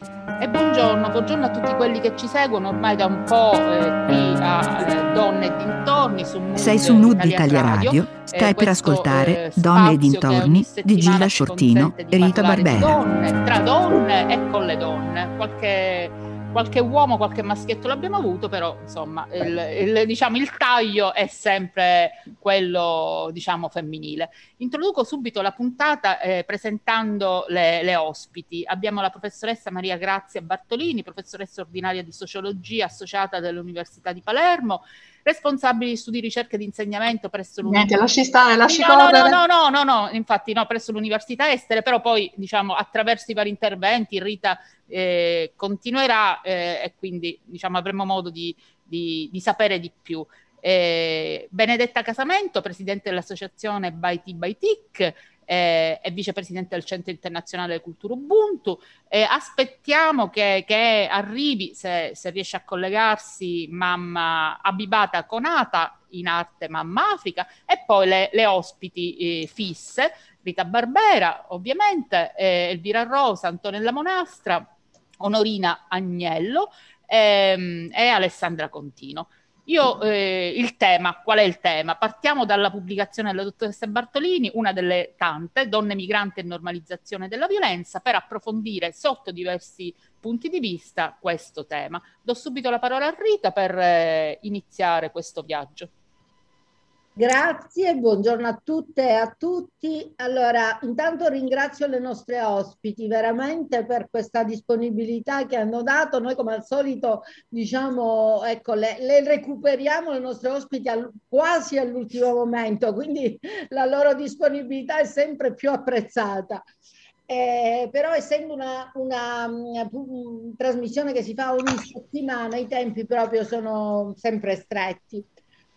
E buongiorno, buongiorno a tutti quelli che ci seguono ormai da un po' eh, qui a eh, Donne e dintorni su Mood Sei su Mood Italia, Italia Radio, Radio. stai eh, per ascoltare eh, Donne e dintorni di Gilda Sciortino e Rita Barbera. Donne, tra donne e con le donne, qualche qualche uomo, qualche maschietto l'abbiamo avuto, però insomma il, il, diciamo, il taglio è sempre quello diciamo, femminile. Introduco subito la puntata eh, presentando le, le, ospiti. Abbiamo la professoressa Maria Grazia Bartolini, professoressa ordinaria di sociologia associata dell'Università di Palermo, responsabili di studi, ricerca e di insegnamento presso l'Università. Niente, lasci stare, lasci no, correre. No, no, no, no, infatti no, presso l'Università Estere, però poi diciamo attraverso i vari interventi Rita eh, continuerà eh, e quindi diciamo avremo modo di, di, di sapere di più. Eh, Benedetta Casamento, presidente dell'associazione By T by TIC, eh, è vicepresidente del Centro Internazionale Cultura Ubuntu. Eh, aspettiamo che, che arrivi, se, se, riesce a collegarsi, Mamma Abibata Conata in arte Mamma Africa e poi le, le ospiti eh, fisse, Rita Barbera ovviamente, eh, Elvira Rosa, Antonella Monastra, Onorina Agnello ehm, e Alessandra Contino. Io eh, il tema, qual è il tema? Partiamo dalla pubblicazione della dottoressa Bartolini, una delle tante, Donne migranti e normalizzazione della violenza, per approfondire sotto diversi punti di vista questo tema. Do subito la parola a Rita per eh, iniziare questo viaggio. Grazie, buongiorno a tutte e a tutti. Allora, intanto ringrazio le nostre ospiti veramente per questa disponibilità che hanno dato. Noi come al solito diciamo, ecco, le, le recuperiamo le nostre ospiti al, quasi all'ultimo momento, quindi la loro disponibilità è sempre più apprezzata. Eh, però essendo una, una, una, una, trasmissione che si fa ogni settimana, i tempi proprio sono sempre stretti.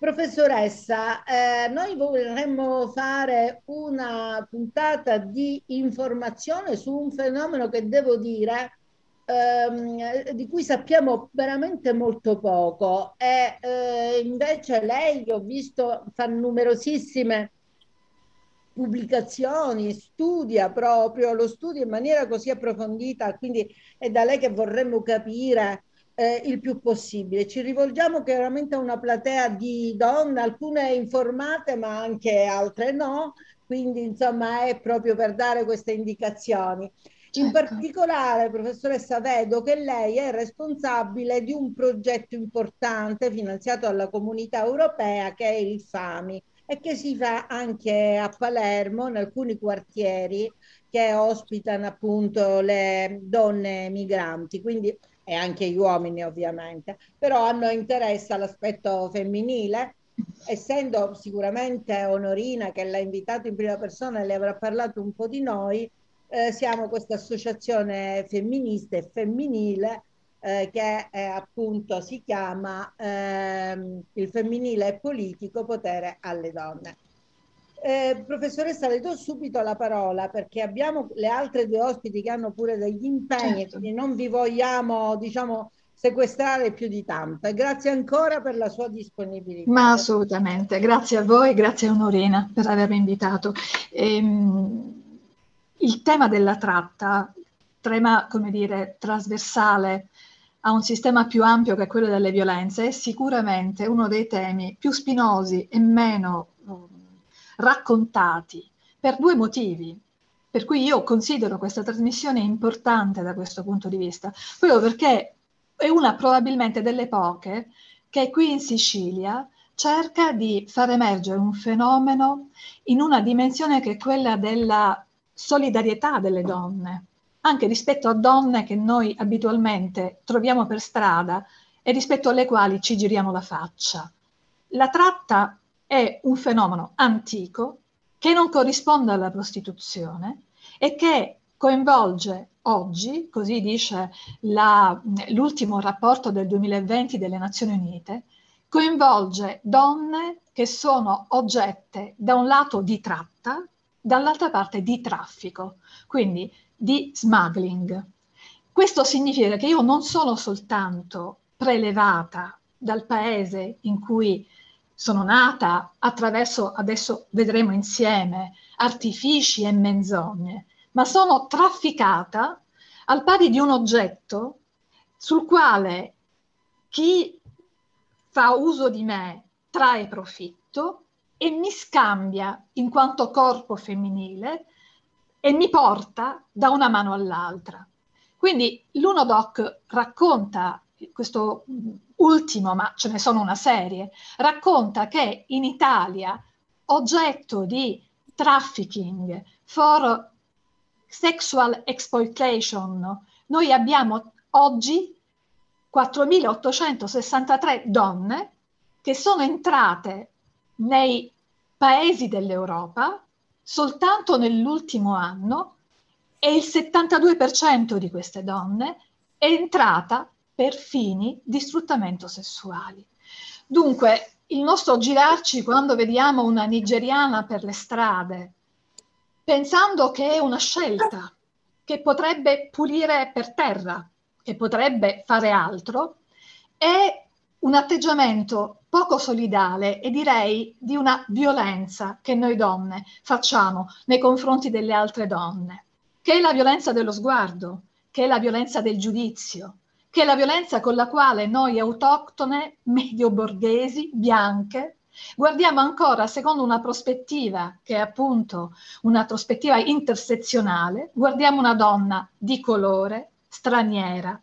Professoressa, eh, noi vorremmo fare una puntata di informazione su un fenomeno che devo dire ehm, di cui sappiamo veramente molto poco. E eh, invece lei ho visto fa numerosissime pubblicazioni, studia proprio, lo studia in maniera così approfondita, quindi è da lei che vorremmo capire eh, il più possibile. Ci rivolgiamo chiaramente a una platea di donne, alcune informate ma anche altre no, quindi insomma è proprio per dare queste indicazioni. Certo. In particolare, professoressa, vedo che lei è responsabile di un progetto importante finanziato dalla comunità europea che è il FAMI e che si fa anche a Palermo, in alcuni quartieri che ospitano appunto le donne migranti. Quindi e anche gli uomini ovviamente, però hanno interesse all'aspetto femminile, essendo sicuramente Onorina che l'ha invitato in prima persona e le avrà parlato un po' di noi, eh, siamo questa associazione femminista e femminile eh, che eh, appunto si chiama ehm, il femminile politico potere alle donne. Eh, professoressa, le do subito la parola perché abbiamo le altre due ospiti che hanno pure degli impegni, certo. quindi non vi vogliamo, diciamo, sequestrare più di tanto. Grazie ancora per la sua disponibilità. Ma assolutamente, grazie a voi, grazie a Onorina per avermi invitato. Ehm, il tema della tratta, tema, come dire, trasversale a un sistema più ampio che quello delle violenze, è sicuramente uno dei temi più spinosi e meno raccontati per due motivi. Per cui io considero questa trasmissione importante da questo punto di vista, proprio perché è una probabilmente delle poche che qui in Sicilia cerca di far emergere un fenomeno in una dimensione che è quella della solidarietà delle donne, anche rispetto a donne che noi abitualmente troviamo per strada e rispetto alle quali ci giriamo la faccia. La tratta è un fenomeno antico che non corrisponde alla prostituzione e che coinvolge oggi, così dice la, l'ultimo rapporto del 2020 delle Nazioni Unite, coinvolge donne che sono oggette da un lato di tratta, dall'altra parte di traffico, quindi di smuggling. Questo significa che io non sono soltanto prelevata dal paese in cui sono nata attraverso, adesso vedremo insieme, artifici e menzogne, ma sono trafficata al pari di un oggetto sul quale chi fa uso di me trae profitto e mi scambia in quanto corpo femminile e mi porta da una mano all'altra. Quindi l'Unodoc racconta questo ultimo, ma ce ne sono una serie, racconta che in Italia oggetto di trafficking for sexual exploitation noi abbiamo oggi 4.863 donne che sono entrate nei paesi dell'Europa soltanto nell'ultimo anno e il 72% di queste donne è entrata per fini di sfruttamento sessuali. Dunque, il nostro girarci quando vediamo una nigeriana per le strade, pensando che è una scelta, che potrebbe pulire per terra, che potrebbe fare altro, è un atteggiamento poco solidale e direi di una violenza che noi donne facciamo nei confronti delle altre donne, che è la violenza dello sguardo, che è la violenza del giudizio, che è la violenza con la quale noi autoctone, medio-borghesi, bianche, guardiamo ancora secondo una prospettiva che è appunto una prospettiva intersezionale, guardiamo una donna di colore, straniera,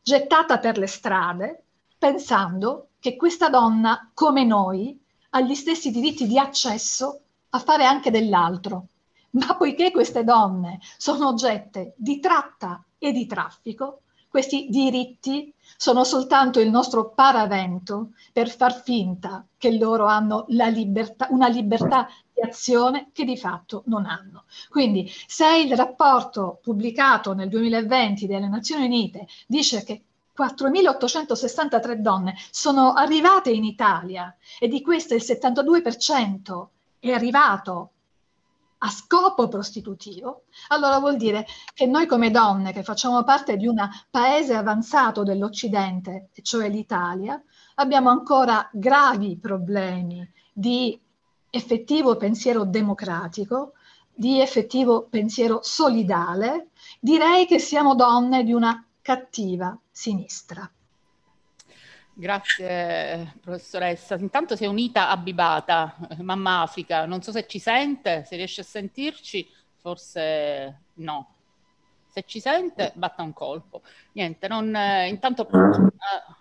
gettata per le strade, pensando che questa donna, come noi, ha gli stessi diritti di accesso a fare anche dell'altro. Ma poiché queste donne sono oggette di tratta e di traffico, questi diritti sono soltanto il nostro paravento per far finta che loro hanno libertà, una libertà di azione che di fatto non hanno. Quindi se il rapporto pubblicato nel 2020 delle Nazioni Unite dice che 4.863 donne sono arrivate in Italia e di queste il 72% è arrivato a scopo prostitutivo, allora vuol dire che noi come donne che facciamo parte di un paese avanzato dell'Occidente, cioè l'Italia, abbiamo ancora gravi problemi di effettivo pensiero democratico, di effettivo pensiero solidale. Direi che siamo donne di una cattiva sinistra. Grazie professoressa. Intanto si è unita a Bibata, Mamma Africa. Non so se ci sente, se riesce a sentirci, forse no. Se ci sente, batta un colpo. Niente, non, eh, intanto eh,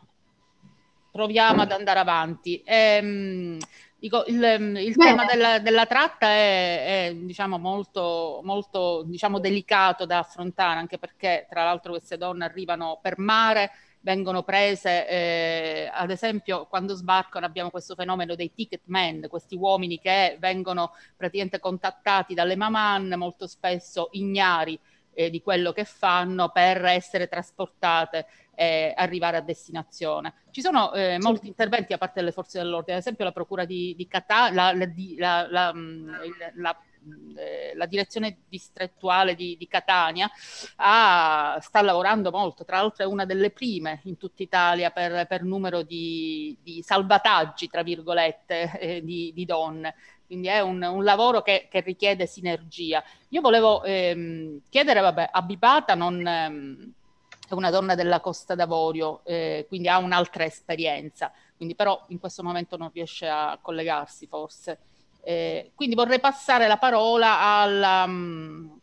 proviamo ad andare avanti. Ehm, dico, il, il tema della, della tratta è, è, diciamo, molto, molto diciamo, delicato da affrontare, anche perché tra l'altro queste donne arrivano per mare vengono prese, eh, ad esempio quando sbarcano abbiamo questo fenomeno dei ticket men, questi uomini che vengono praticamente contattati dalle maman, molto spesso ignari eh, di quello che fanno per essere trasportate e arrivare a destinazione. Ci sono eh, molti interventi da parte delle forze dell'ordine, ad esempio la procura di, di Catania, la, la, la, mm, la eh, la direzione distrettuale di, di Catania ha, sta lavorando molto, tra l'altro è una delle prime in tutta Italia per, per numero di, di, salvataggi, tra virgolette, eh, di, di, donne. Quindi è un, un lavoro che, che, richiede sinergia. Io volevo ehm, chiedere, vabbè, Abibata non... Ehm, è una donna della Costa d'Avorio, eh, quindi ha un'altra esperienza, quindi però in questo momento non riesce a collegarsi forse. Eh, quindi vorrei passare la parola alla... Um,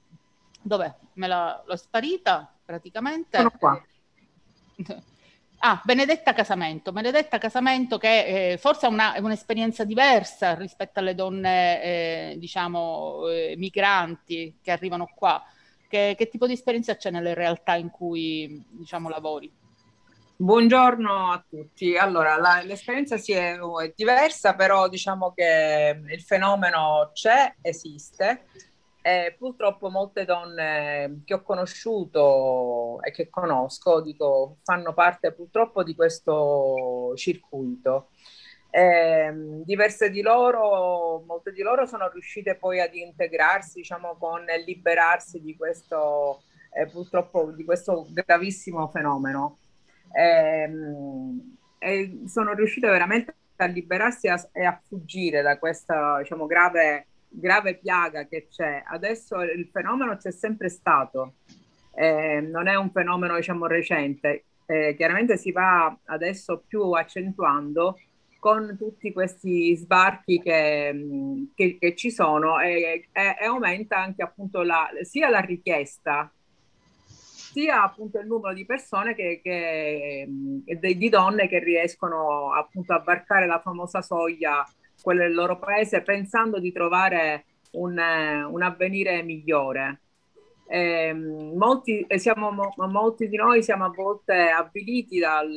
dov'è? Me la, l'ho sparita praticamente. Sono qua. Ah, Benedetta Casamento. Benedetta Casamento che eh, forse ha una, un'esperienza diversa rispetto alle donne, eh, diciamo, eh, migranti che arrivano qua. Che, che, tipo di esperienza c'è nelle realtà in cui, diciamo, lavori? Buongiorno a tutti. Allora, la, l'esperienza sì è, è, diversa, però diciamo che il fenomeno c'è, esiste. E purtroppo molte donne che ho conosciuto e che conosco, dico, fanno parte purtroppo di questo circuito. E, diverse di loro, molte di loro sono riuscite poi ad integrarsi, diciamo, con liberarsi di questo, eh, purtroppo, di questo gravissimo fenomeno ehm, e sono riuscita veramente a liberarsi a, e a fuggire da questa diciamo, grave, grave piaga che c'è. Adesso il fenomeno c'è sempre stato. eh, non è un fenomeno diciamo recente, eh, chiaramente si va adesso più accentuando con tutti questi sbarchi che, che, che ci sono e, e, e, aumenta anche appunto la, sia la richiesta sia appunto il numero di persone che, che di donne che riescono appunto a varcare la famosa soglia quella del loro paese pensando di trovare un, un avvenire migliore. Eh, molti, siamo, molti di noi siamo a volte avviliti dal,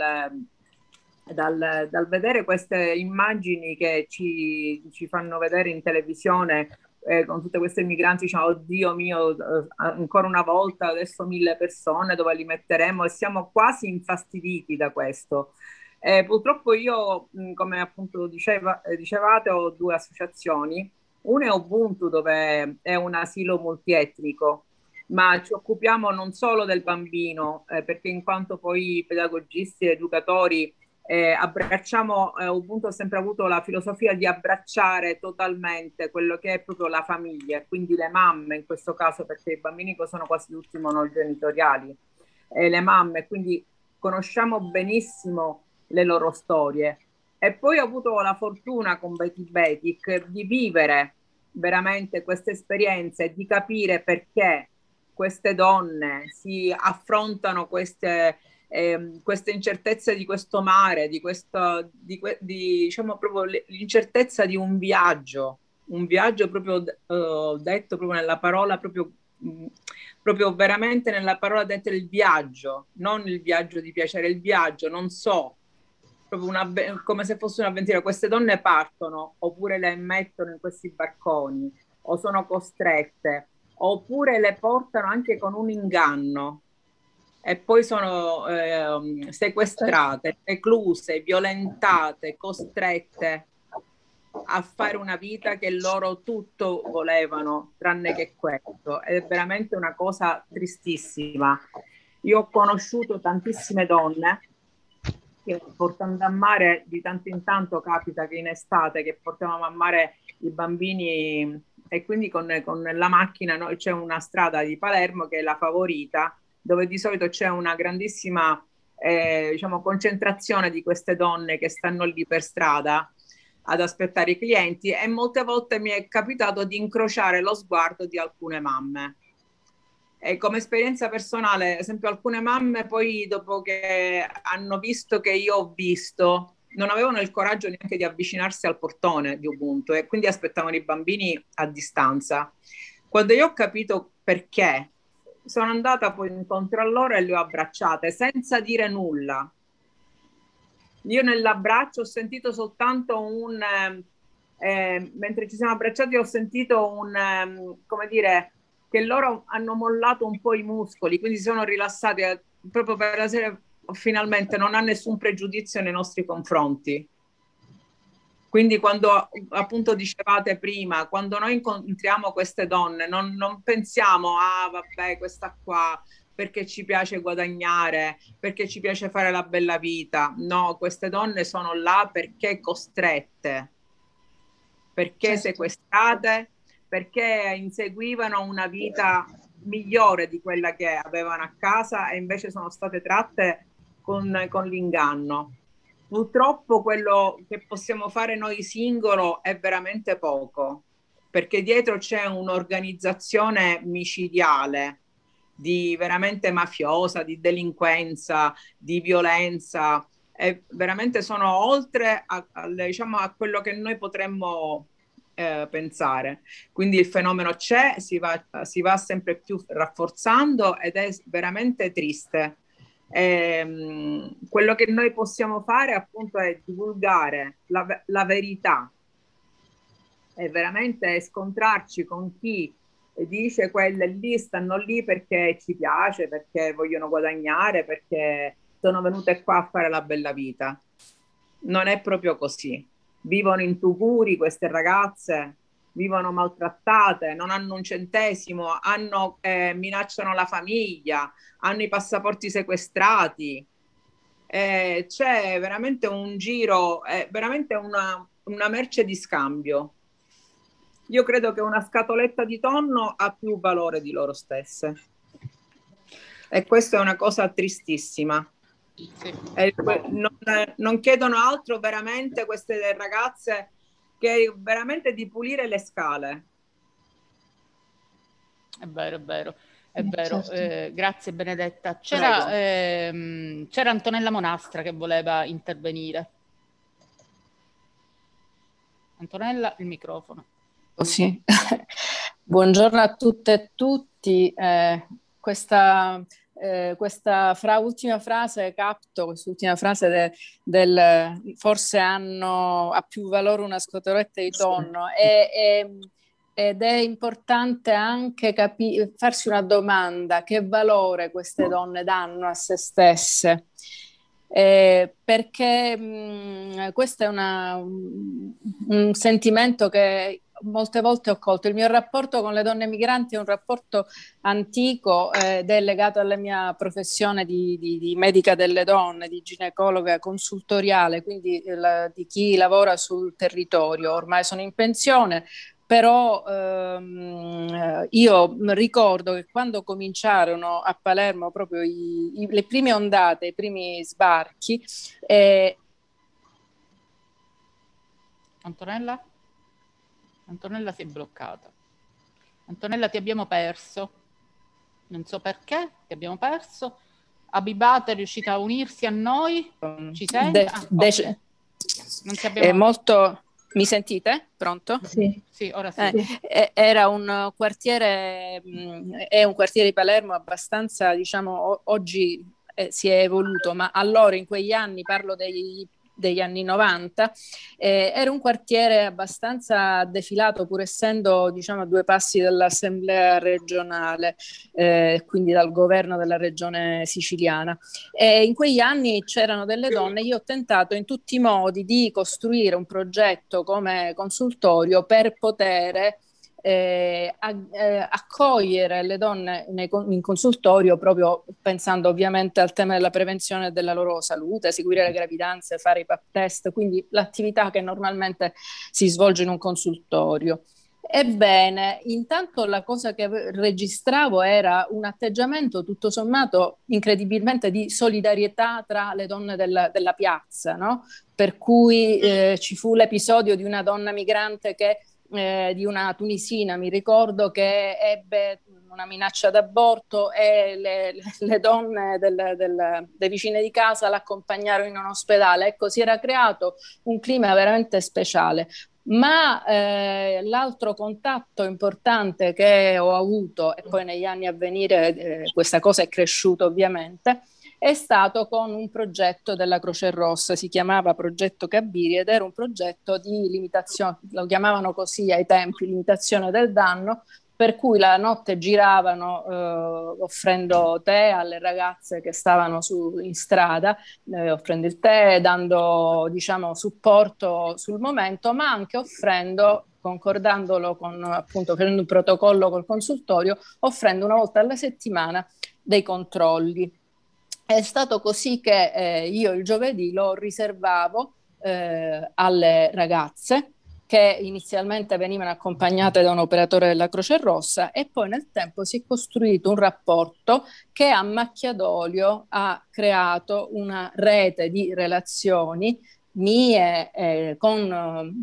dal, dal, vedere queste immagini che ci, ci fanno vedere in televisione eh, con tutte queste migranti, diciamo, oddio mio, eh, ancora una volta, adesso mille persone, dove li metteremo? E siamo quasi infastiditi da questo. Eh, purtroppo io, come appunto diceva, eh, dicevate, ho due associazioni. Una è Ubuntu, dove è un asilo multietnico, ma ci occupiamo non solo del bambino, eh, perché in quanto poi pedagogisti e educatori eh, abbracciamo, eh, Ubuntu ha sempre avuto la filosofia di abbracciare totalmente quello che è proprio la famiglia, quindi le mamme in questo caso, perché i bambini sono quasi tutti monogenitoriali, eh, le mamme, quindi conosciamo benissimo le loro storie. E poi ho avuto la fortuna con Betty Betic di vivere veramente queste esperienze e di capire perché queste donne si affrontano queste eh, queste incertezze di questo mare, di questo, di, di, diciamo proprio l'incertezza di un viaggio, un viaggio proprio uh, detto proprio nella parola, proprio, mh, mm, proprio veramente nella parola detta il viaggio, non il viaggio di piacere, il viaggio, non so, proprio una, come se fosse un'avventura. Queste donne partono oppure le mettono in questi barconi o sono costrette oppure le portano anche con un inganno e poi sono eh, sequestrate, recluse, violentate, costrette a fare una vita che loro tutto volevano, tranne che questo. È veramente una cosa tristissima. Io ho conosciuto tantissime donne che portando a mare di tanto in tanto capita che in estate che portavamo a mare i bambini e quindi con, con la macchina no, c'è una strada di Palermo che è la favorita dove di solito c'è una grandissima eh, diciamo, concentrazione di queste donne che stanno lì per strada ad aspettare i clienti e molte volte mi è capitato di incrociare lo sguardo di alcune mamme. E come esperienza personale, ad esempio, alcune mamme poi dopo che hanno visto che io ho visto, non avevano il coraggio neanche di avvicinarsi al portone di Ubuntu e quindi aspettavano i bambini a distanza. Quando io ho capito perché sono andata poi incontro a loro e le ho abbracciate senza dire nulla. Io nell'abbraccio ho sentito soltanto un, eh, mentre ci siamo abbracciati ho sentito un, eh, come dire, che loro hanno mollato un po' i muscoli, quindi si sono rilassati eh, proprio per la sera, finalmente non ha nessun pregiudizio nei nostri confronti. Quindi quando appunto dicevate prima, quando noi incontriamo queste donne, non, non pensiamo, ah vabbè, questa qua perché ci piace guadagnare, perché ci piace fare la bella vita. No, queste donne sono là perché costrette, perché certo. sequestrate, perché inseguivano una vita migliore di quella che avevano a casa e invece sono state tratte con, con l'inganno. Purtroppo quello che possiamo fare noi singolo è veramente poco, perché dietro c'è un'organizzazione micidiale di veramente mafiosa, di delinquenza, di violenza, e veramente sono oltre a, a, diciamo, a quello che noi potremmo eh, pensare. Quindi il fenomeno c'è, si va, si va sempre più rafforzando ed è veramente triste eh, quello che noi possiamo fare appunto è divulgare la, la verità e veramente scontrarci con chi dice quelle lì stanno lì perché ci piace, perché vogliono guadagnare, perché sono venute qua a fare la bella vita. Non è proprio così. Vivono in tuguri queste ragazze, vivono maltrattate, non hanno un centesimo, hanno, eh, minacciano la famiglia, hanno i passaporti sequestrati. Eh, c'è veramente un giro, è veramente una, una merce di scambio. Io credo che una scatoletta di tonno ha più valore di loro stesse. e questa è una cosa tristissima. Sì. Non, non, chiedono altro veramente queste ragazze che veramente di pulire le scale. È vero, è vero. È vero, certo. eh, grazie Benedetta. C'era, ehm, c'era, Antonella Monastra che voleva intervenire. Antonella, il microfono. Oh, sì. Buongiorno a tutte e tutti. Eh, questa, eh, questa fra, ultima frase capto, quest'ultima frase de, del forse hanno a più valore una scotoletta di tonno. E, e, ed è importante anche capi- farsi una domanda, che valore queste donne danno a se stesse? Eh, perché mh, questo è una, un, un sentimento che molte volte ho colto. Il mio rapporto con le donne migranti è un rapporto antico eh, ed è legato alla mia professione di, di, di medica delle donne, di ginecologa consultoriale, quindi il, di chi lavora sul territorio. Ormai sono in pensione, però ehm, io ricordo che quando cominciarono a Palermo proprio i, i, le prime ondate, i primi sbarchi. Eh... Antonella? Antonella si è bloccata. Antonella ti abbiamo perso. Non so perché, ti abbiamo perso. Abibata è riuscita a unirsi a noi? Ci sente? De- ah, okay. Abbiamo... È molto mi sentite? Pronto? Sì, sì ora sì. Eh, era un quartiere, mh, è un quartiere di Palermo abbastanza, diciamo, o- oggi eh, si è evoluto, ma allora in quegli anni, parlo dei degli anni 90, eh, era un quartiere abbastanza defilato pur essendo diciamo a due passi dall'assemblea regionale, eh, quindi dal governo della regione siciliana. E in quegli anni c'erano delle donne, io ho tentato in tutti i modi di costruire un progetto come consultorio per poter eh, a, eh, accogliere le donne nei, in consultorio proprio pensando ovviamente al tema della prevenzione della loro salute, seguire le gravidanze, fare i pap test, quindi l'attività che normalmente si svolge in un consultorio. Ebbene, intanto la cosa che registravo era un atteggiamento tutto sommato incredibilmente di solidarietà tra le donne del, della piazza, no? per cui eh, ci fu l'episodio di una donna migrante che eh, di una tunisina, mi ricordo che ebbe una minaccia d'aborto e le, le donne del, del, dei vicini di casa l'accompagnarono in un ospedale. Ecco, si era creato un clima veramente speciale. Ma eh, l'altro contatto importante che ho avuto, e poi negli anni a venire eh, questa cosa è cresciuta ovviamente, è stato con un progetto della Croce Rossa, si chiamava Progetto Cabiri ed era un progetto di limitazione, lo chiamavano così ai tempi, limitazione del danno, per cui la notte giravano eh, offrendo tè alle ragazze che stavano su, in strada, eh, offrendo il tè, dando diciamo, supporto sul momento, ma anche offrendo concordandolo con appunto facendo un protocollo col consultorio, offrendo una volta alla settimana dei controlli. È stato così che eh, io il giovedì lo riservavo eh, alle ragazze che inizialmente venivano accompagnate da un operatore della Croce Rossa e poi nel tempo si è costruito un rapporto che a macchia d'olio ha creato una rete di relazioni mie eh, con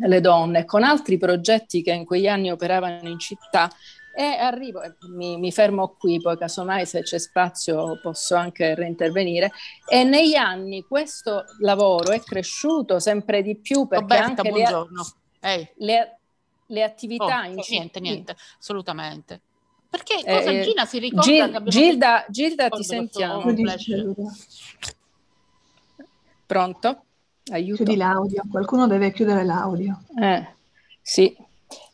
eh, le donne, con altri progetti che in quegli anni operavano in città e arrivo, mi, mi, fermo qui, poi casomai se c'è spazio posso anche reintervenire. E negli anni questo lavoro è cresciuto sempre di più perché Roberta, anche buongiorno. Le, le, le attività oh, in. Niente, niente, assolutamente. Perché cosa eh, Gina si ricorda Gil, Gilda, Gilda ti sentiamo. Pronto? Aiuto. Chiudi l'audio, qualcuno deve chiudere l'audio. Eh, sì.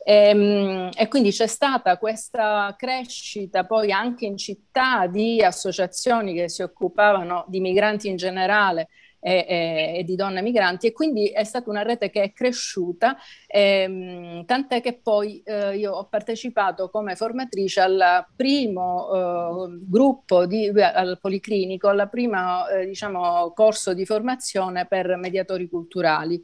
E, ehm, e, quindi c'è stata questa crescita poi anche in città di associazioni che si occupavano di migranti in generale e, e, e di donne migranti e quindi è stata una rete che è cresciuta, ehm, tant'è che poi eh, io ho partecipato come formatrice al primo eh, gruppo di, al Policlinico, al primo eh, diciamo, corso di formazione per mediatori culturali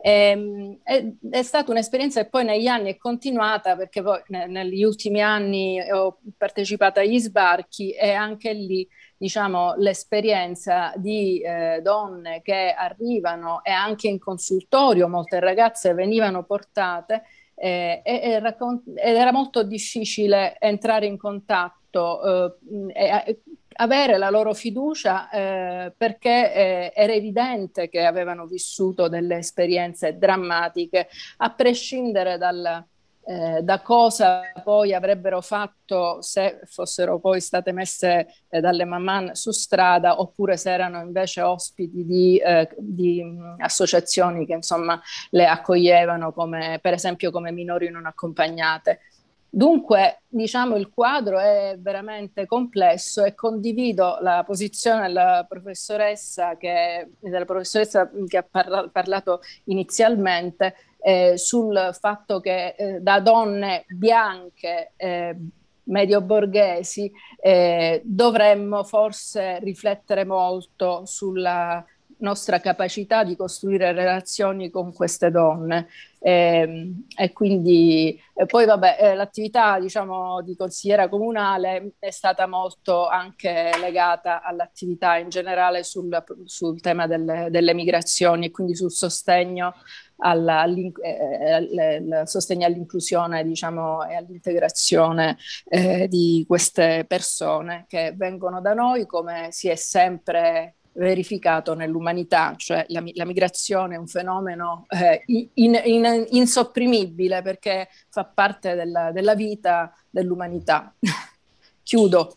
Ehm, è, è, stata un'esperienza che poi negli anni è continuata perché poi ne, negli ultimi anni ho partecipato agli sbarchi e anche lì diciamo l'esperienza di eh, donne che arrivano e anche in consultorio molte ragazze venivano portate eh, e, e raccont- ed era molto difficile entrare in contatto eh, avere la loro fiducia eh, perché eh, era evidente che avevano vissuto delle esperienze drammatiche, a prescindere dal, eh, da cosa poi avrebbero fatto se fossero poi state messe eh, dalle mamman su strada oppure se erano invece ospiti di, eh, di mh, associazioni che insomma le accoglievano come per esempio come minori non accompagnate. Dunque, diciamo, il quadro è veramente complesso e condivido la posizione della professoressa che, della professoressa che ha parla, parlato inizialmente eh, sul fatto che eh, da donne bianche eh, medio borghesi eh, dovremmo forse riflettere molto sulla nostra capacità di costruire relazioni con queste donne. E, ehm, e quindi e poi vabbè, eh, l'attività diciamo, di consigliera comunale è stata molto anche legata all'attività in generale sul, sul tema delle, delle, migrazioni e quindi sul sostegno, alla, eh, sostegno all'inclusione diciamo, e all'integrazione eh, di queste persone che vengono da noi come si è sempre verificato nell'umanità, cioè la, la migrazione è un fenomeno eh, in, in, insopprimibile perché fa parte della, della vita dell'umanità. Chiudo.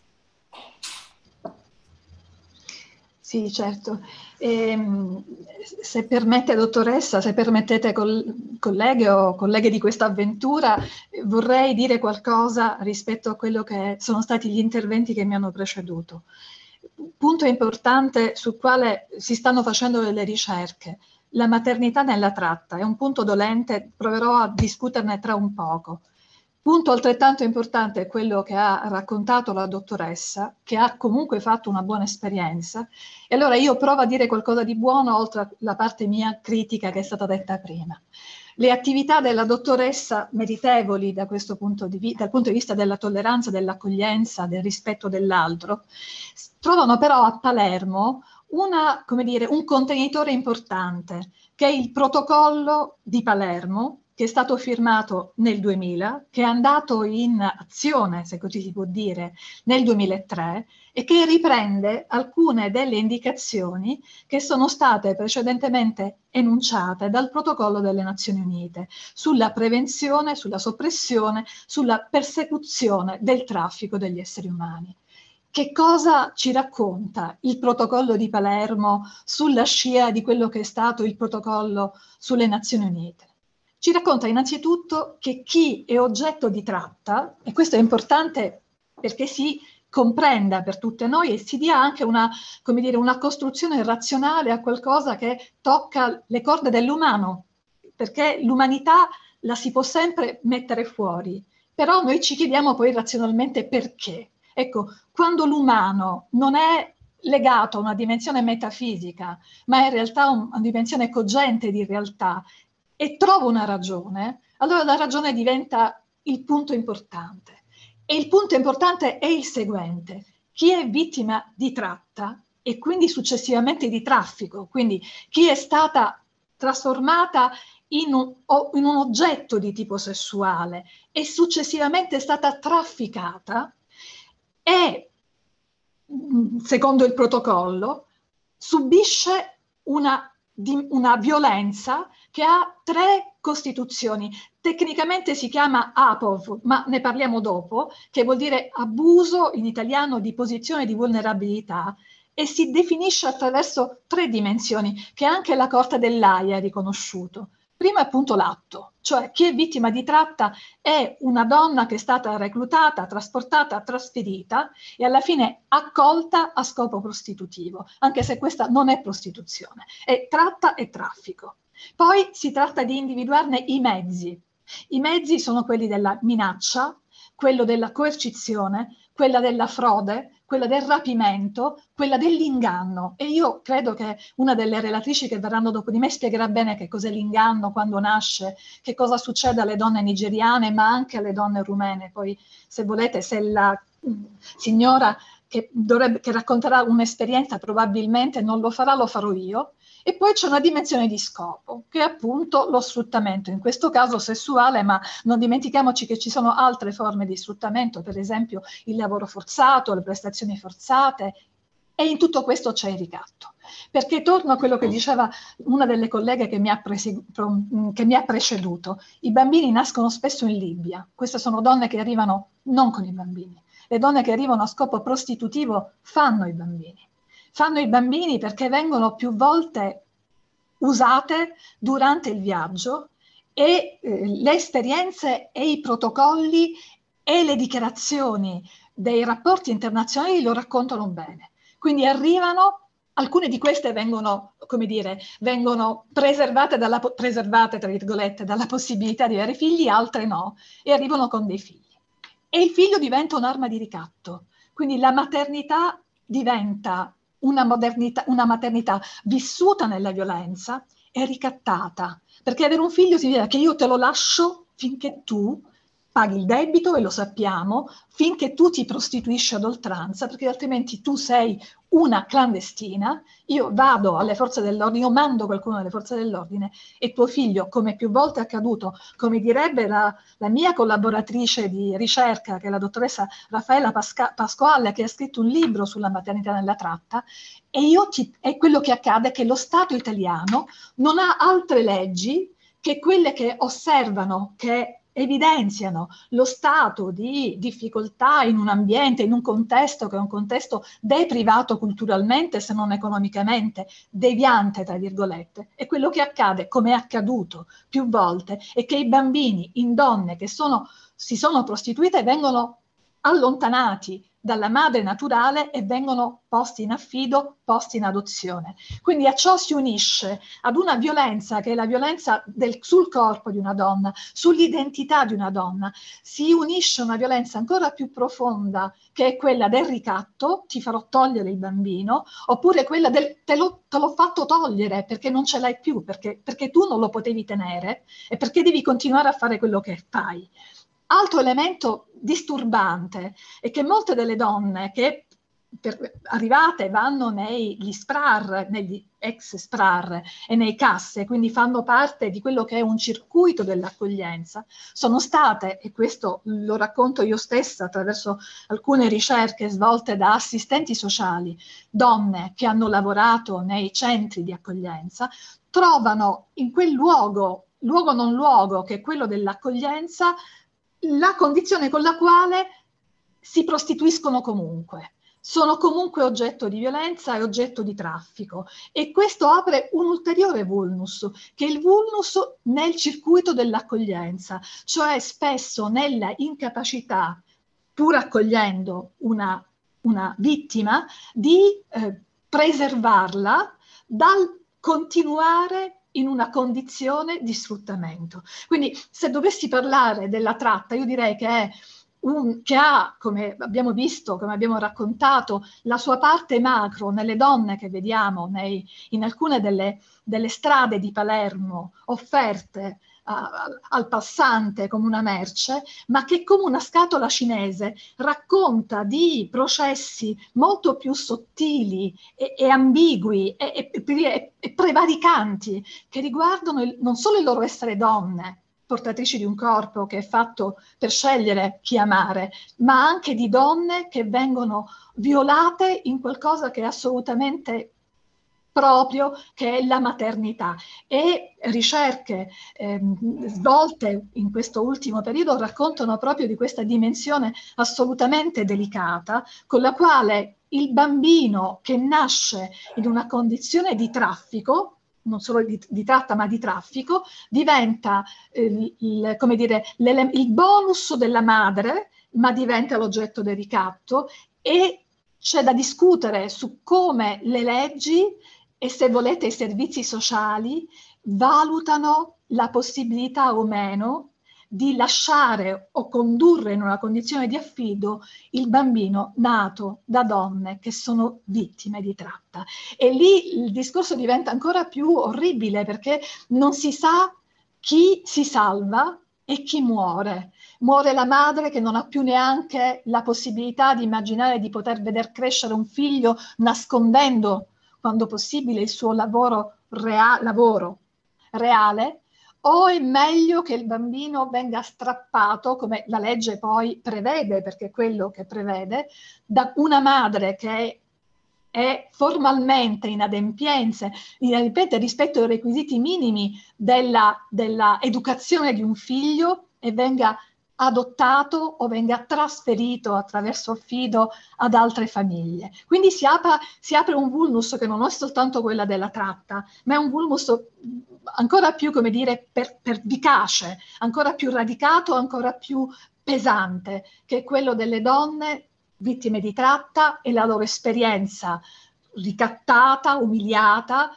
Sì, certo. E, se permette, dottoressa, se permettete, col, colleghe o colleghe di questa avventura, vorrei dire qualcosa rispetto a quello che sono stati gli interventi che mi hanno preceduto punto importante sul quale si stanno facendo delle ricerche. La maternità nella tratta è un punto dolente, proverò a discuterne tra un poco. Punto altrettanto importante è quello che ha raccontato la dottoressa, che ha comunque fatto una buona esperienza. E allora io provo a dire qualcosa di buono oltre alla parte mia critica che è stata detta prima. Le attività della dottoressa meritevoli da punto di dal punto di vista della tolleranza, dell'accoglienza, del rispetto dell'altro, trovano però a Palermo una, dire, un contenitore importante, che è il protocollo di Palermo, che è stato firmato nel 2000, che è andato in azione, se così si può dire, nel 2003 e che riprende alcune delle indicazioni che sono state precedentemente enunciate dal protocollo delle Nazioni Unite sulla prevenzione, sulla soppressione, sulla persecuzione del traffico degli esseri umani. Che cosa ci racconta il protocollo di Palermo sulla scia di quello che è stato il protocollo sulle Nazioni Unite? ci racconta innanzitutto che chi è oggetto di tratta, e questo è importante perché si comprenda per tutte noi e si dia anche una, dire, una costruzione razionale a qualcosa che tocca le corde dell'umano, perché l'umanità la si può sempre mettere fuori, però noi ci chiediamo poi razionalmente perché. Ecco, quando l'umano non è legato a una dimensione metafisica, ma è in realtà una dimensione cogente di realtà e trovo una ragione, allora la ragione diventa il punto importante. E il punto importante è il seguente. Chi è vittima di tratta e quindi successivamente di traffico, quindi chi è stata trasformata in un, in un oggetto di tipo sessuale e successivamente è stata trafficata, è, secondo il protocollo, subisce una, una violenza che ha tre costituzioni. Tecnicamente si chiama APOV, ma ne parliamo dopo, che vuol dire abuso in italiano di posizione di vulnerabilità e si definisce attraverso tre dimensioni che anche la Corte dell'AIA ha riconosciuto. Prima appunto l'atto, cioè chi è vittima di tratta è una donna che è stata reclutata, trasportata, trasferita e alla fine accolta a scopo prostitutivo, anche se questa non è prostituzione, è tratta e traffico. Poi si tratta di individuarne i mezzi. I mezzi sono quelli della minaccia, quello della coercizione, quella della frode, quella del rapimento, quella dell'inganno. E io credo che una delle relatrici che verranno dopo di me spiegherà bene che cos'è l'inganno, quando nasce, che cosa succede alle donne nigeriane, ma anche alle donne rumene. Poi, se volete, se la mm, signora che, dovrebbe, che racconterà un'esperienza probabilmente non lo farà, lo farò io. E poi c'è una dimensione di scopo, che è appunto lo sfruttamento, in questo caso sessuale, ma non dimentichiamoci che ci sono altre forme di sfruttamento, per esempio il lavoro forzato, le prestazioni forzate, e in tutto questo c'è il ricatto. Perché torno a quello che diceva una delle colleghe che mi, ha presi, che mi ha preceduto, i bambini nascono spesso in Libia, queste sono donne che arrivano non con i bambini, le donne che arrivano a scopo prostitutivo fanno i bambini fanno i bambini perché vengono più volte usate durante il viaggio e eh, le esperienze e i protocolli e le dichiarazioni dei rapporti internazionali lo raccontano bene. Quindi arrivano, alcune di queste vengono, come dire, vengono preservate, dalla, preservate tra virgolette, dalla possibilità di avere figli, altre no, e arrivano con dei figli. E il figlio diventa un'arma di ricatto. Quindi la maternità diventa una, una maternità vissuta nella violenza è ricattata, perché avere un figlio significa che io te lo lascio finché tu paghi il debito e lo sappiamo, finché tu ti prostituisci ad oltranza, perché altrimenti tu sei una clandestina, io vado alle forze dell'ordine, io mando qualcuno alle forze dell'ordine e tuo figlio, come più volte è accaduto, come direbbe la, la mia collaboratrice di ricerca, che è la dottoressa Raffaella Pasca- Pasquale, che ha scritto un libro sulla maternità nella tratta, e io ti, è quello che accade che lo Stato italiano non ha altre leggi che quelle che osservano che evidenziano lo stato di difficoltà in un ambiente, in un contesto che è un contesto deprivato culturalmente, se non economicamente, deviante, tra virgolette. E quello che accade, come è accaduto più volte, è che i bambini in donne che sono, si sono prostituite vengono allontanati dalla madre naturale e vengono posti in affido, posti in adozione. Quindi a ciò si unisce ad una violenza che è la violenza del, sul corpo di una donna, sull'identità di una donna, si unisce una violenza ancora più profonda che è quella del ricatto, ti farò togliere il bambino, oppure quella del te, lo, te l'ho fatto togliere perché non ce l'hai più, perché, perché tu non lo potevi tenere e perché devi continuare a fare quello che fai. Altro elemento disturbante è che molte delle donne che per, arrivate vanno negli SPRAR, negli ex SPRAR e nei casse, quindi fanno parte di quello che è un circuito dell'accoglienza, sono state, e questo lo racconto io stessa attraverso alcune ricerche svolte da assistenti sociali, donne che hanno lavorato nei centri di accoglienza, trovano in quel luogo, luogo non luogo, che è quello dell'accoglienza, la condizione con la quale si prostituiscono comunque, sono comunque oggetto di violenza e oggetto di traffico. E questo apre un ulteriore vulnus, che è il vulnus nel circuito dell'accoglienza, cioè spesso nella incapacità, pur accogliendo una, una vittima, di eh, preservarla dal continuare in una condizione di sfruttamento. Quindi se dovessi parlare della tratta, io direi che è un, che ha, come abbiamo visto, come abbiamo raccontato, la sua parte macro nelle donne che vediamo nei, in alcune delle, delle strade di Palermo offerte al passante come una merce, ma che come una scatola cinese racconta di processi molto più sottili e, e ambigui e, e, e, prevaricanti che riguardano il, non solo il loro essere donne, portatrici di un corpo che è fatto per scegliere chi amare, ma anche di donne che vengono violate in qualcosa che è assolutamente proprio che è la maternità. E ricerche eh, svolte in questo ultimo periodo raccontano proprio di questa dimensione assolutamente delicata con la quale il bambino che nasce in una condizione di traffico non solo di, di, tratta ma di traffico, diventa eh, il, dire, il bonus della madre, ma diventa l'oggetto del ricatto e c'è da discutere su come le leggi e se volete i servizi sociali valutano la possibilità o meno di lasciare o condurre in una condizione di affido il bambino nato da donne che sono vittime di tratta. E lì il discorso diventa ancora più orribile perché non si sa chi si salva e chi muore. Muore la madre che non ha più neanche la possibilità di immaginare di poter veder crescere un figlio nascondendo, quando possibile, il suo lavoro, rea- lavoro reale o è meglio che il bambino venga strappato, come la legge poi prevede, perché è quello che prevede, da una madre che è formalmente inadempienze, inadempiente rispetto ai requisiti minimi della, della di un figlio e venga adottato o venga trasferito attraverso affido ad altre famiglie. Quindi si, apra, si apre un vulnus che non è soltanto quella della tratta, ma è un vulnus ancora più, come dire, per, pervicace, ancora più radicato, ancora più pesante, che è quello delle donne vittime di tratta e la loro esperienza ricattata, umiliata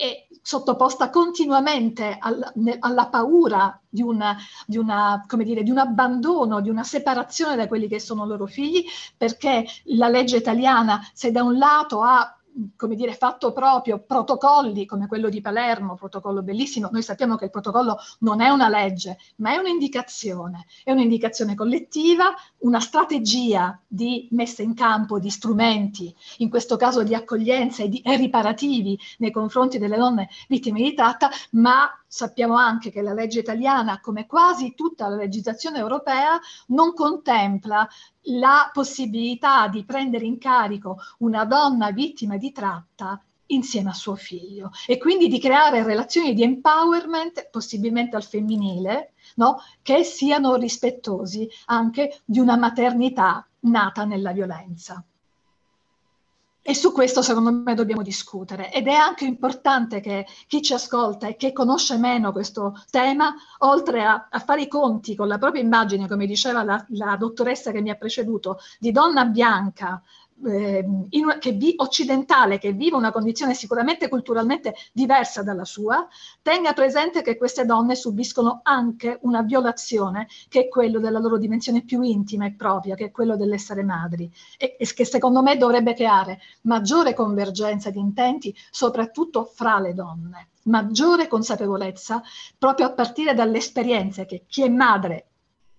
e sottoposta continuamente alla, alla paura di, una, di, una, dire, di un abbandono, di una separazione da quelli che sono i loro figli, perché la legge italiana, se da un lato ha come dire, fatto proprio protocolli come quello di Palermo, protocollo bellissimo. Noi sappiamo che il protocollo non è una legge, ma è un'indicazione, è un'indicazione collettiva, una strategia di messa in campo di strumenti, in questo caso di accoglienza e, di, e riparativi nei confronti delle donne vittime di tratta, ma sappiamo anche che la legge italiana, come quasi tutta la legislazione europea, non contempla la possibilità di prendere in carico una donna vittima di tratta insieme a suo figlio e quindi di creare relazioni di empowerment, possibilmente al femminile, no? che siano rispettosi anche di una maternità nata nella violenza. E su questo secondo me dobbiamo discutere. Ed è anche importante che chi ci ascolta e che conosce meno questo tema, oltre a, a fare i conti con la propria immagine, come diceva la, la dottoressa che mi ha preceduto, di donna bianca eh, in, che vi, occidentale che vive una condizione sicuramente culturalmente diversa dalla sua, tenga presente che queste donne subiscono anche una violazione che è quello della loro dimensione più intima e propria, che è quello dell'essere madri, e, e che secondo me dovrebbe creare maggiore convergenza di intenti, soprattutto fra le donne. Maggiore consapevolezza proprio a partire dalle esperienze che chi è madre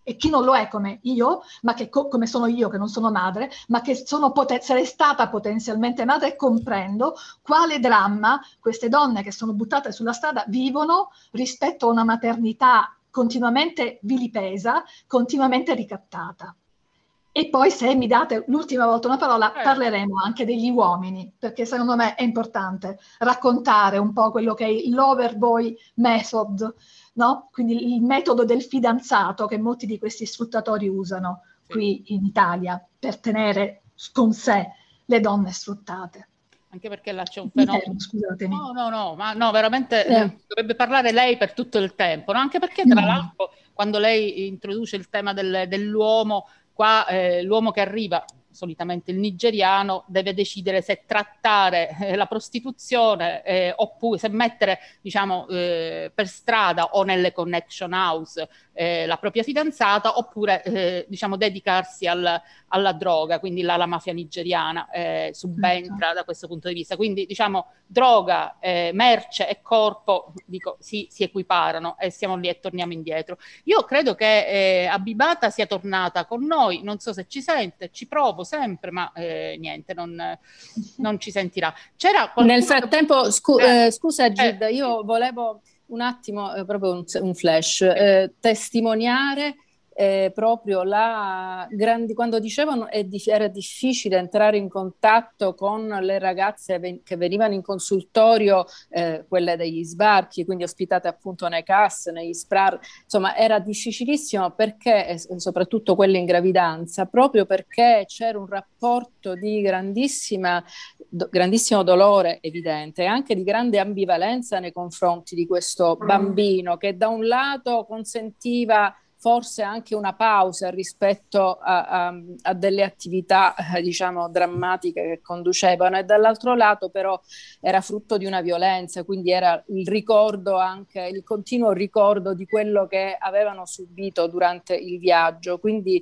e chi non lo è come io, ma che co- come sono io, che non sono madre, ma che sono poten- sarei stata potenzialmente madre, comprendo quale dramma queste donne che sono buttate sulla strada vivono rispetto a una maternità continuamente vilipesa, continuamente ricattata. E poi se mi date l'ultima volta una parola, eh. parleremo anche degli uomini, perché secondo me è importante raccontare un po' quello che è l'overboy method, no? Quindi il metodo del fidanzato che molti di questi sfruttatori usano sì. qui in Italia per tenere con sé le donne sfruttate. Anche perché là c'è un fenomeno. scusatemi. No, no, no, ma no, veramente eh. dovrebbe parlare lei per tutto il tempo, no? anche perché tra no. l'altro quando lei introduce il tema del, dell'uomo, qua eh, l'uomo che arriva solitamente il nigeriano, deve decidere se trattare eh, la prostituzione eh, oppure se mettere diciamo, eh, per strada o nelle connection house eh, la propria fidanzata oppure eh, diciamo, dedicarsi al, alla droga, quindi la, la mafia nigeriana subentra certo. da questo punto di vista. Quindi diciamo droga, merce e corpo dico, si, si, equiparano e siamo lì e torniamo indietro. Io credo che Abibata sia tornata con noi, non so se ci sente, ci provo sempre, ma eh, niente, non, non, ci sentirà. C'era Nel frattempo, scu- eh, eh scusa eh, Gilda, io volevo un attimo, eh, proprio un, un flash, testimoniare eh, proprio la grandi, quando dicevano di, era difficile entrare in contatto con le ragazze ven- che venivano in consultorio, eh, quelle degli sbarchi, quindi ospitate appunto nei CAS, negli SPRAR, insomma era difficilissimo perché, soprattutto quelle in gravidanza, proprio perché c'era un rapporto di grandissima do, grandissimo dolore evidente e anche di grande ambivalenza nei confronti di questo bambino che da un lato consentiva forse anche una pausa rispetto a, a, a delle attività, eh, diciamo, drammatiche che conducevano e dall'altro lato però era frutto di una violenza, quindi era il ricordo anche, il continuo ricordo di quello che avevano subito durante il viaggio. Quindi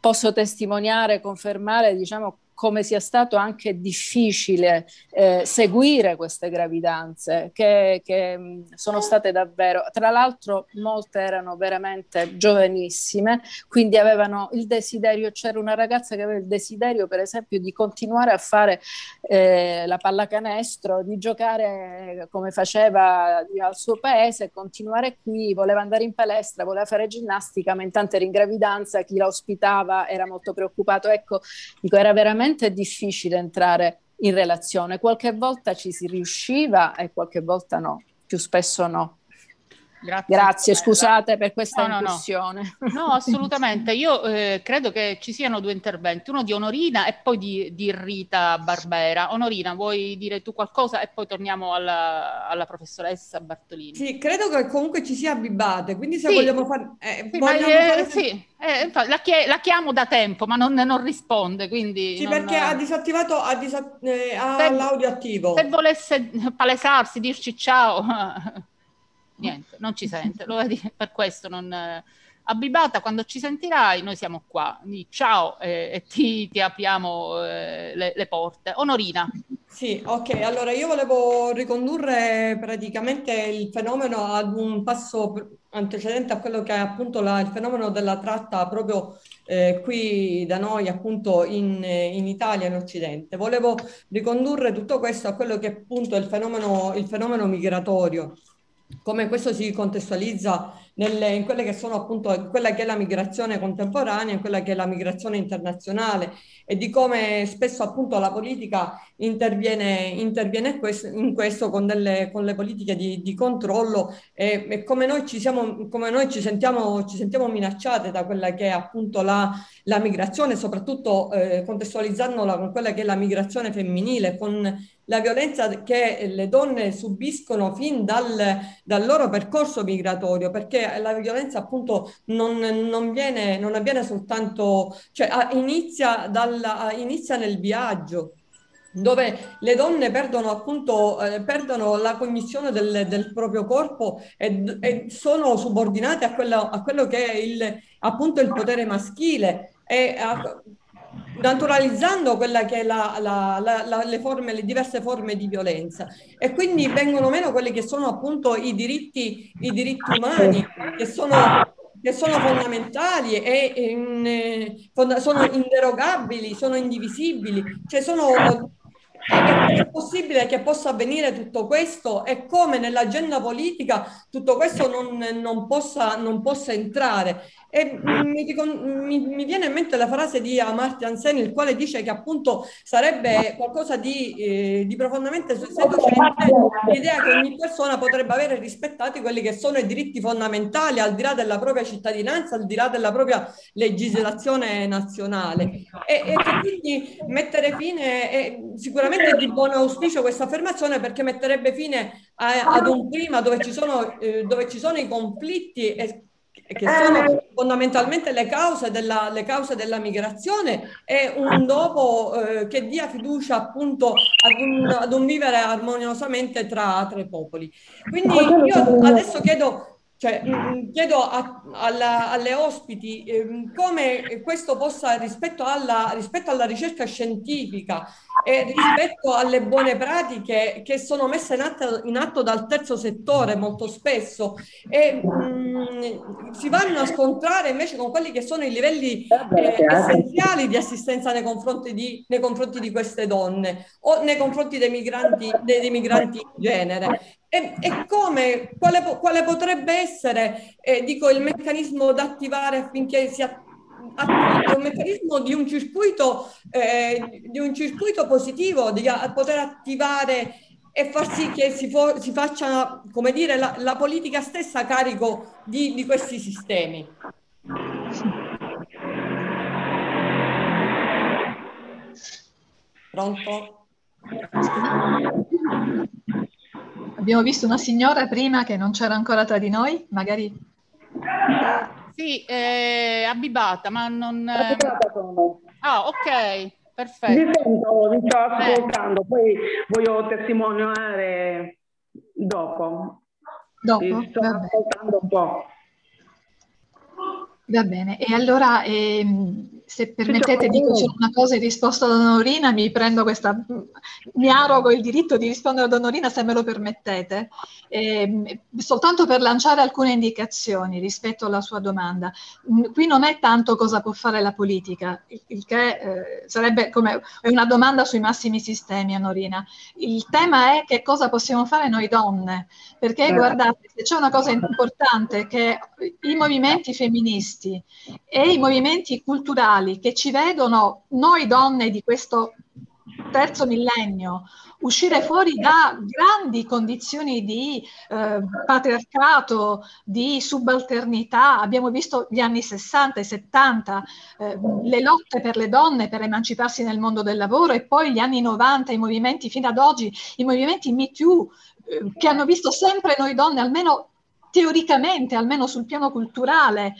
posso testimoniare, confermare, diciamo, come sia stato anche difficile eh, seguire queste gravidanze, che, che, sono state davvero, tra l'altro molte erano veramente giovanissime, quindi avevano il desiderio, c'era una ragazza che aveva il desiderio per esempio di continuare a fare eh, la pallacanestro, di giocare come faceva al suo paese, continuare qui, voleva andare in palestra, voleva fare ginnastica, ma intanto era in gravidanza, chi la ospitava era molto preoccupato, ecco, dico, era veramente veramente difficile entrare in relazione. Qualche volta ci si riusciva e qualche volta no, più spesso no. Grazie, Grazie scusate per questa no, incursione. No, no. no assolutamente. Io eh, credo che ci siano due interventi, uno di Onorina e poi di, di, Rita Barbera. Onorina, vuoi dire tu qualcosa e poi torniamo alla, alla professoressa Bartolini? Sì, credo che comunque ci sia Bibate, quindi se sì. vogliamo, far, eh, sì, vogliamo eh, fare... Sì, eh, infatti, la, chi- la, chiamo da tempo, ma non, non risponde, quindi... Sì, non... perché ha disattivato, ha, disa- eh, ha se, l'audio attivo. Se volesse palesarsi, dirci ciao... niente, non ci sente, lo vedi, per questo non... Eh, Abibata, quando ci sentirai, noi siamo qua. Ciao eh, e ti, ti apriamo eh, le, le, porte. Onorina. Sì, ok. Allora io volevo ricondurre praticamente il fenomeno ad un passo antecedente a quello che è appunto la, il fenomeno della tratta proprio eh, qui da noi appunto in, in, Italia, in Occidente. Volevo ricondurre tutto questo a quello che è appunto il fenomeno, il fenomeno migratorio come questo si contestualizza nelle, in quelle che sono appunto quella che è la migrazione contemporanea e quella che è la migrazione internazionale e di come spesso appunto la politica interviene, interviene questo, in questo con, delle, con le politiche di, di controllo e, e, come noi ci siamo, come noi ci sentiamo, ci sentiamo minacciate da quella che è appunto la, la migrazione, soprattutto eh, contestualizzandola con quella che è la migrazione femminile, con la violenza che le donne subiscono fin dal, dal loro percorso migratorio, perché la violenza appunto non, non, viene, non avviene soltanto, cioè inizia, dalla, inizia nel viaggio dove le donne perdono appunto eh, perdono la cognizione del, del proprio corpo e, e, sono subordinate a quello, a quello che è il, appunto il potere maschile. E a, naturalizzando quella che è la, la, la, le, forme, le diverse forme di violenza. E quindi vengono meno quelli che sono appunto i diritti, i diritti umani che sono, che sono fondamentali e in, eh, sono inderogabili, sono indivisibili, cioè sono è possibile che possa avvenire tutto questo? E come nell'agenda politica tutto questo non, non, possa, non possa entrare. E mi, mi, mi, viene in mente la frase di Amartya Sen, il quale dice che appunto sarebbe qualcosa di, eh, di profondamente seducente l'idea che ogni persona potrebbe avere rispettati quelli che sono i diritti fondamentali al di là della propria cittadinanza, al di là della propria legislazione nazionale. E, e che quindi mettere fine, è sicuramente di buon auspicio questa affermazione perché metterebbe fine a, ad un clima dove ci sono, eh, dove ci sono i conflitti e che sono eh. fondamentalmente le cause della, le cause della migrazione e un dopo eh, che dia fiducia appunto ad un, ad un vivere armoniosamente tra, tra, i popoli. Quindi io adesso chiedo cioè, mm, mm, chiedo a, alla, alle ospiti eh, come questo possa, rispetto alla, rispetto alla, ricerca scientifica e rispetto alle buone pratiche che sono messe in atto, in atto dal terzo settore molto spesso, e, mh, mm, si vanno a scontrare invece con quelli che sono i livelli eh, essenziali di assistenza nei confronti di, nei confronti di, queste donne o nei confronti dei migranti, dei migranti in genere. E, e come, quale, quale, potrebbe essere, eh, dico, il meccanismo da attivare affinché si attivi un meccanismo di un circuito, eh, di un circuito positivo, di a, poter attivare e far sì che si, for, si faccia, come dire, la, la, politica stessa a carico di, di questi sistemi. Pronto? Abbiamo visto una signora prima che non c'era ancora tra di noi, magari... Sì, eh, abibata, ma non... Abibata sono. Ah, ok, perfetto. Vi sento, vi sto ascoltando, poi voglio testimoniare dopo. Dopo? Vi sto ascoltando un po'. Va bene, e allora ehm, se permettete dico solo una cosa in risposta ad Onorina, mi prendo questa, mi arrogo il diritto di rispondere ad Onorina se me lo permettete, eh, soltanto per lanciare alcune indicazioni rispetto alla sua domanda. Qui non è tanto cosa può fare la politica, il, che eh, sarebbe come è una domanda sui massimi sistemi, Onorina. Il tema è che cosa possiamo fare noi donne, perché eh. guardate, se c'è una cosa importante che i movimenti femministi e i movimenti culturali culturali che ci vedono noi donne di questo terzo millennio uscire fuori da grandi condizioni di eh, patriarcato, di subalternità. Abbiamo visto gli anni 60 e 70, eh, le lotte per le donne per emanciparsi nel mondo del lavoro e poi gli anni 90, i movimenti fino ad oggi, i movimenti Me Too, eh, che hanno visto sempre noi donne, almeno teoricamente, almeno sul piano culturale,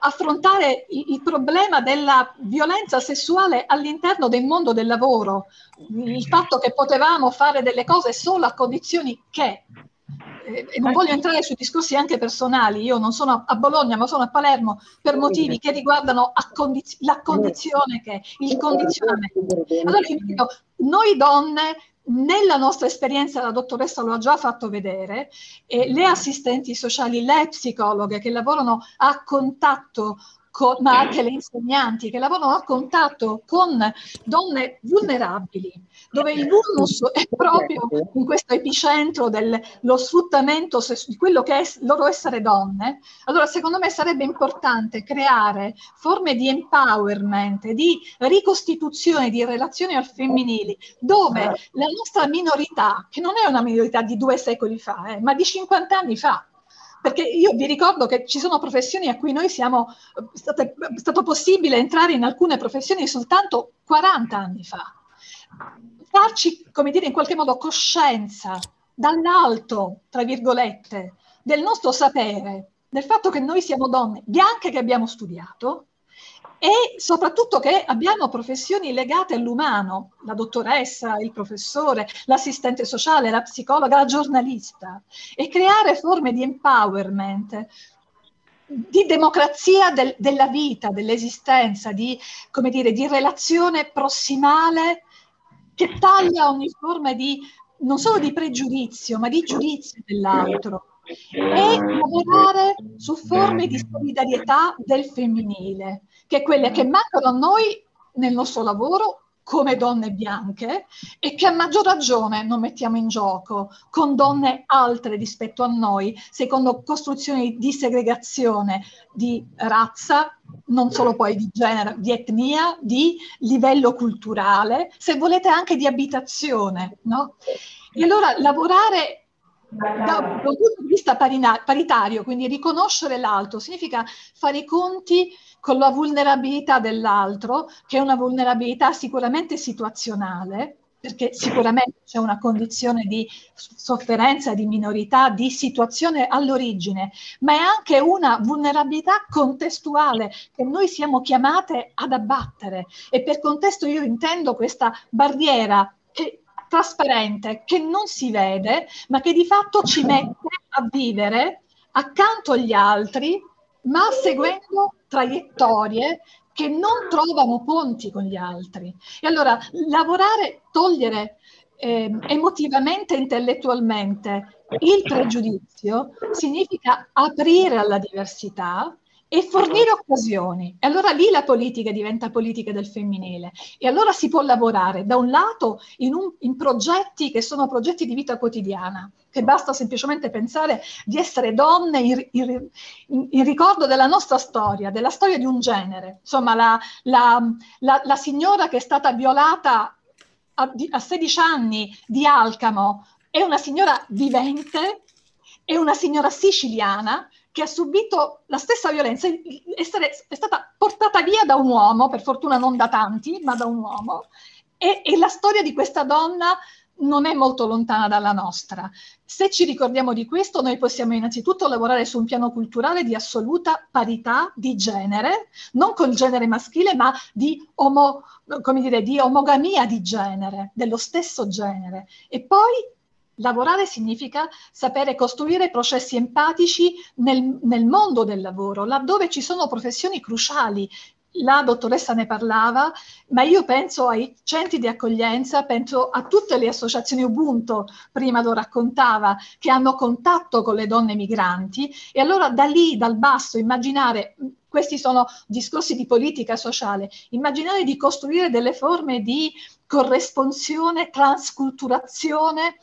affrontare il problema della violenza sessuale all'interno del mondo del lavoro, il fatto che potevamo fare delle cose solo a condizioni che eh, e non voglio entrare su discorsi anche personali, io non sono a Bologna ma sono a Palermo per motivi che riguardano condiz- la condizione che, il condizionamento. Allora io dico, noi donne nella nostra esperienza, la dottoressa lo ha già fatto vedere, eh, le assistenti sociali, le psicologhe che lavorano a contatto con, ma anche le insegnanti che lavorano a contatto con donne vulnerabili, dove il vulnus è proprio in questo epicentro dello sfruttamento di quello che è loro essere donne, allora secondo me sarebbe importante creare forme di empowerment, di ricostituzione di relazioni al femminili, dove la nostra minorità, che non è una minorità di due secoli fa, eh, ma di 50 anni fa, perché io vi ricordo che ci sono professioni a cui noi siamo, state, è stato possibile entrare in alcune professioni soltanto 40 anni fa. Farci, come dire, in qualche modo coscienza dall'alto, tra virgolette, del nostro sapere, del fatto che noi siamo donne bianche che abbiamo studiato, e soprattutto che abbiamo professioni legate all'umano, la dottoressa, il professore, l'assistente sociale, la psicologa, la giornalista, e creare forme di empowerment, di democrazia del, della vita, dell'esistenza, di, come dire, di relazione prossimale che taglia ogni forma di, non solo di pregiudizio, ma di giudizio dell'altro e lavorare su forme di solidarietà del femminile, che quelle che mancano a noi nel nostro lavoro come donne bianche e che a maggior ragione non mettiamo in gioco con donne altre rispetto a noi, secondo costruzioni di segregazione di razza, non solo poi di genere, di etnia, di livello culturale, se volete anche di abitazione. No? E allora lavorare da un punto di vista paritario, quindi riconoscere l'altro, significa fare i conti con la vulnerabilità dell'altro, che è una vulnerabilità sicuramente situazionale, perché sicuramente c'è una condizione di sofferenza, di minorità, di situazione all'origine, ma è anche una vulnerabilità contestuale che noi siamo chiamate ad abbattere. E per contesto io intendo questa barriera che trasparente che non si vede, ma che di fatto ci mette a vivere accanto agli altri, ma seguendo traiettorie che non trovano ponti con gli altri. E allora lavorare, togliere eh, emotivamente e intellettualmente il pregiudizio significa aprire alla diversità, e fornire occasioni. E allora lì la politica diventa politica del femminile. E allora si può lavorare da un lato in, un, in progetti che sono progetti di vita quotidiana, che basta semplicemente pensare di essere donne in, in, in, ricordo della nostra storia, della storia di un genere. Insomma, la, la, la, la signora che è stata violata a, a 16 anni di Alcamo è una signora vivente, è una signora siciliana che ha subito la stessa violenza, essere, è stata portata via da un uomo, per fortuna non da tanti, ma da un uomo, e, e la storia di questa donna non è molto lontana dalla nostra. Se ci ricordiamo di questo, noi possiamo innanzitutto lavorare su un piano culturale di assoluta parità di genere, non col genere maschile, ma di, omo, dire, di omogamia di genere, dello stesso genere. E poi Lavorare significa sapere costruire processi empatici nel, nel, mondo del lavoro, laddove ci sono professioni cruciali. La dottoressa ne parlava, ma io penso ai centri di accoglienza, penso a tutte le associazioni Ubuntu, prima lo raccontava, che hanno contatto con le donne migranti. E allora da lì, dal basso, immaginare, questi sono discorsi di politica sociale, immaginare di costruire delle forme di corresponsione, transculturazione,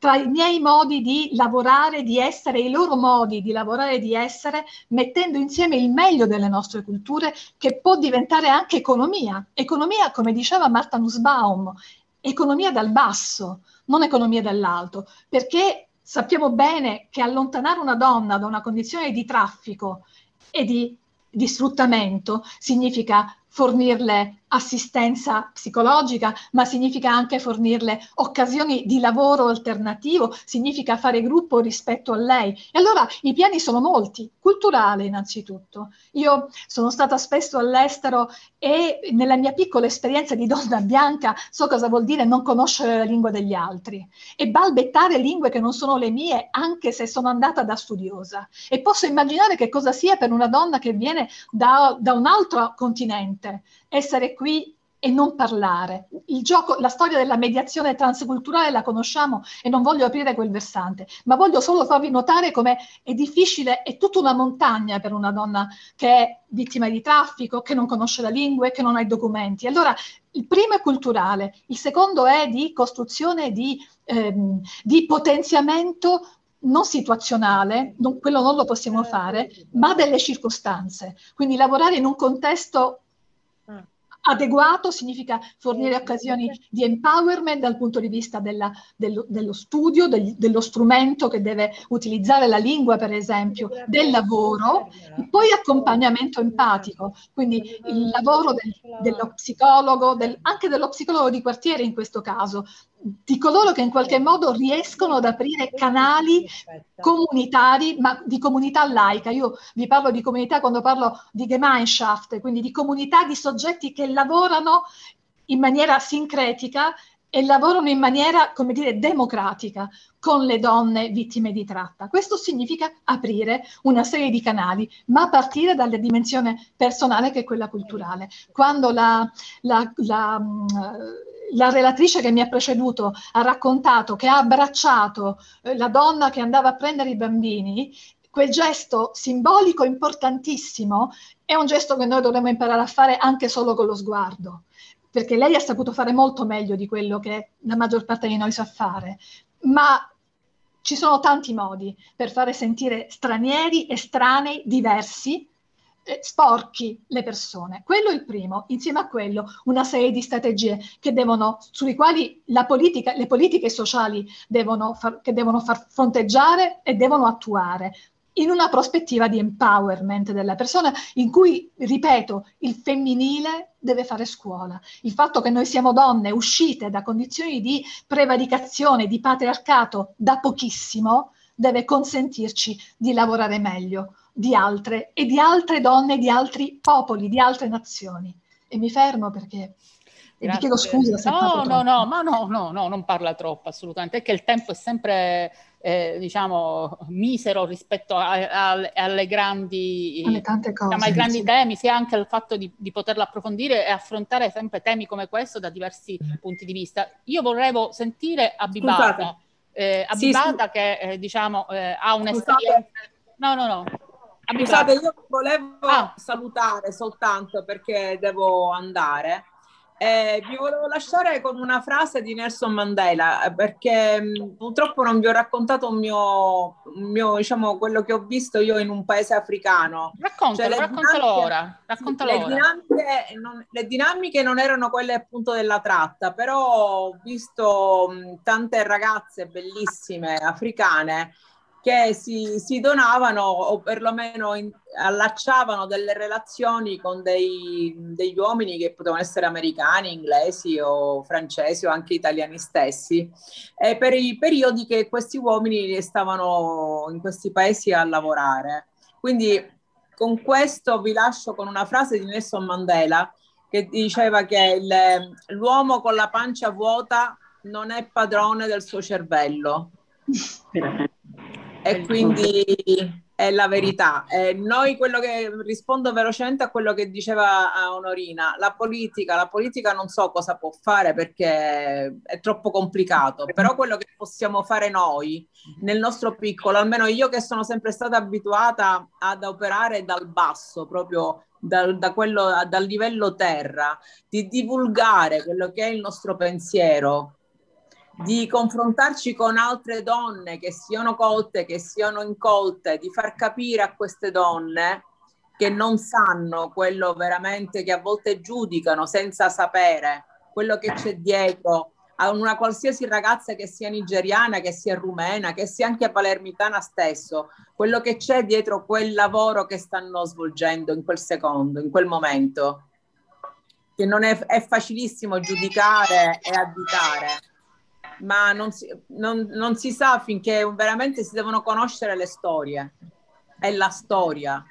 tra i miei modi di lavorare, di essere, i loro modi di lavorare e di essere, mettendo insieme il meglio delle nostre culture, che può diventare anche economia. Economia, come diceva Marta Nussbaum, economia dal basso, non economia dall'alto, perché sappiamo bene che allontanare una donna da una condizione di traffico e di, di sfruttamento significa fornirle assistenza psicologica, ma significa anche fornirle occasioni di lavoro alternativo, significa fare gruppo rispetto a lei. E allora i piani sono molti, culturale innanzitutto. Io sono stata spesso all'estero e nella mia piccola esperienza di donna bianca so cosa vuol dire non conoscere la lingua degli altri e balbettare lingue che non sono le mie anche se sono andata da studiosa. E posso immaginare che cosa sia per una donna che viene da, da un altro continente essere qui e non parlare. Il gioco, la storia della mediazione transculturale la conosciamo e non voglio aprire quel versante, ma voglio solo farvi notare come è difficile, è tutta una montagna per una donna che è vittima di traffico, che non conosce la lingua e che non ha i documenti. Allora, il primo è culturale, il secondo è di costruzione di, ehm, di potenziamento non situazionale, non, quello non lo possiamo fare, ma delle circostanze. Quindi lavorare in un contesto adeguato significa fornire occasioni di empowerment dal punto di vista della, dello, dello, studio, del, dello strumento che deve utilizzare la lingua, per esempio, del lavoro, e poi accompagnamento empatico, quindi il lavoro del, dello psicologo, del, anche dello psicologo di quartiere in questo caso, di coloro che in qualche modo riescono ad aprire canali comunitari, ma di comunità laica. Io vi parlo di comunità quando parlo di Gemeinschaft, quindi di comunità di soggetti che lavorano in maniera sincretica e lavorano in maniera, come dire, democratica con le donne vittime di tratta. Questo significa aprire una serie di canali, ma a partire dalla dimensione personale che è quella culturale. Quando la, la, la la relatrice che mi ha preceduto ha raccontato che ha abbracciato eh, la donna che andava a prendere i bambini, quel gesto simbolico importantissimo è un gesto che noi dovremmo imparare a fare anche solo con lo sguardo, perché lei ha saputo fare molto meglio di quello che la maggior parte di noi sa fare, ma ci sono tanti modi per fare sentire stranieri, estranei, diversi, sporchi le persone. Quello è il primo, insieme a quello una serie di strategie devono, sulle quali politica, le politiche sociali devono far, che devono far fronteggiare e devono attuare in una prospettiva di empowerment della persona in cui, ripeto, il femminile deve fare scuola. Il fatto che noi siamo donne uscite da condizioni di prevaricazione, di patriarcato da pochissimo, deve consentirci di lavorare meglio di altre e di altre donne, di altri popoli, di altre nazioni. E mi fermo perché e vi chiedo scusa se no, no, no, ma no, no, no, non parla troppo assolutamente, è che il tempo è sempre, eh, diciamo, misero rispetto a, a, alle grandi, alle tante cose, diciamo, ai grandi sì. temi, sia anche il fatto di, di, poterlo approfondire e affrontare sempre temi come questo da diversi punti di vista. Io vorrevo sentire Abibata, eh, Abibata sì, che eh, diciamo eh, ha un'esperienza... No, no, no. Scusate, io volevo ah. salutare soltanto perché devo andare. Eh, vi volevo lasciare con una frase di Nelson Mandela perché mh, purtroppo non vi ho raccontato un mio, un mio, diciamo, quello che ho visto io in un paese africano. Raccontalo, cioè, raccontalo dinamiche, ora. Raccontalo le. Dinamiche non, le dinamiche non erano quelle appunto della tratta, però ho visto mh, tante ragazze bellissime africane che si, si donavano o perlomeno in, allacciavano delle relazioni con dei, degli uomini che potevano essere americani, inglesi o francesi o anche italiani stessi, e per i periodi che questi uomini stavano in questi paesi a lavorare. Quindi con questo vi lascio con una frase di Nelson Mandela che diceva che il, l'uomo con la pancia vuota non è padrone del suo cervello. E quindi è la verità. Eh, noi quello che rispondo velocemente a quello che diceva Onorina, la politica, la politica non so cosa può fare perché è troppo complicato, però quello che possiamo fare noi nel nostro piccolo, almeno io che sono sempre stata abituata ad operare dal basso, proprio dal, da quello, dal livello terra, di divulgare quello che è il nostro pensiero, di confrontarci con altre donne che siano colte, che siano incolte, di far capire a queste donne che non sanno quello veramente che a volte giudicano senza sapere quello che c'è dietro a una qualsiasi ragazza che sia nigeriana, che sia rumena, che sia anche palermitana stesso, quello che c'è dietro quel lavoro che stanno svolgendo in quel secondo, in quel momento, che non è, è facilissimo giudicare e additare ma non si, non, non si sa finché veramente si devono conoscere le storie. È la storia.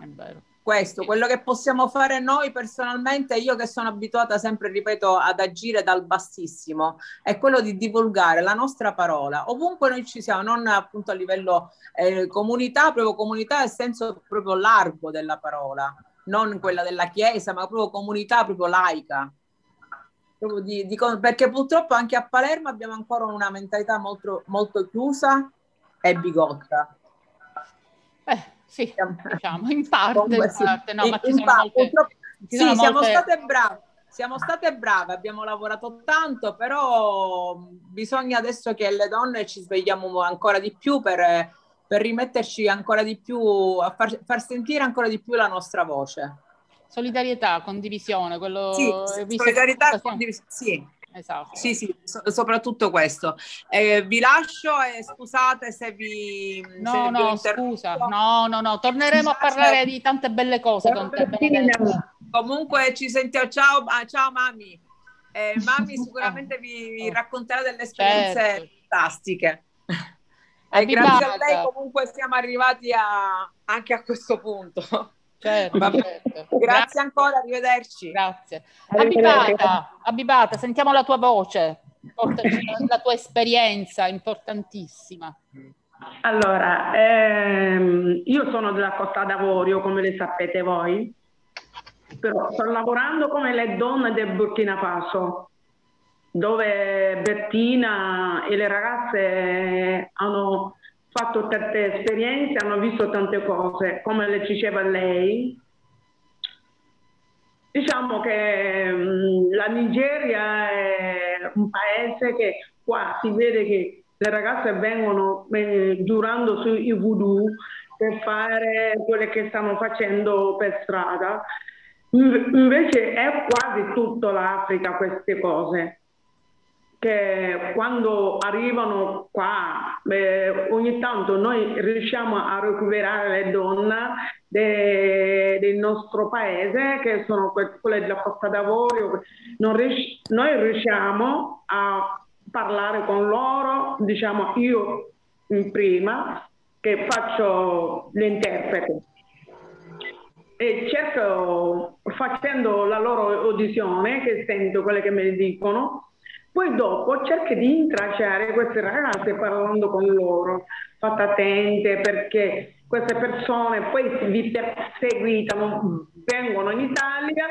È vero questo, quello che possiamo fare noi personalmente, io che sono abituata sempre, ripeto, ad agire dal bassissimo, è quello di divulgare la nostra parola, ovunque noi ci siamo, non appunto a livello eh, comunità, proprio comunità nel senso proprio largo della parola, non quella della Chiesa, ma proprio comunità proprio laica di, di, perché purtroppo anche a Palermo abbiamo ancora una mentalità molto, molto chiusa e bigotta. Eh, sì, diciamo, in parte, Comunque, in parte, no, ma ci in sono molte, ci sì, siamo molte... state brave. Siamo state brave, abbiamo lavorato tanto, però bisogna adesso che le donne ci svegliamo ancora di più per, per rimetterci ancora di più, a far, far sentire ancora di più la nostra voce. Solidarietà, condivisione, quello... Sì, solidarietà, condivisione, sì. Esatto. Sì, sì, so, soprattutto questo. Eh, vi lascio e scusate se vi... No, se no, vi scusa. No, no, no, torneremo a parlare di tante belle cose con te. Comunque ci sentiamo. Ciao, ah, ciao mami. Eh, mami sicuramente vi, vi racconterà delle esperienze certo. fantastiche. E grazie a lei comunque siamo arrivati a, anche a questo punto. Certo, certo. Grazie ancora, arrivederci. Grazie. Abibata, Abibata, sentiamo la tua voce, la tua esperienza importantissima. Allora, ehm, io sono della Costa d'Avorio, come le sapete voi, però sto lavorando come le donne del Burkina Faso, dove Bettina e le ragazze hanno fatto tante esperienze, hanno visto tante cose, come le diceva lei. Diciamo che mm, la Nigeria è un paese che qua si vede che le ragazze vengono eh, giurando sui voodoo per fare quelle che stanno facendo per strada. Invece è quasi tutta l'Africa queste cose che quando arrivano qua eh, ogni tanto noi riusciamo a recuperare le donne de, del nostro paese che sono quelle della Costa d'Avorio. Rius- noi riusciamo a parlare con loro diciamo io in prima che faccio l'interprete. E cerco facendo la loro audizione che sento quelle che mi dicono poi dopo cerchi di intracciare queste ragazze parlando con loro. Fate attente perché queste persone poi vi perseguitano, vengono in Italia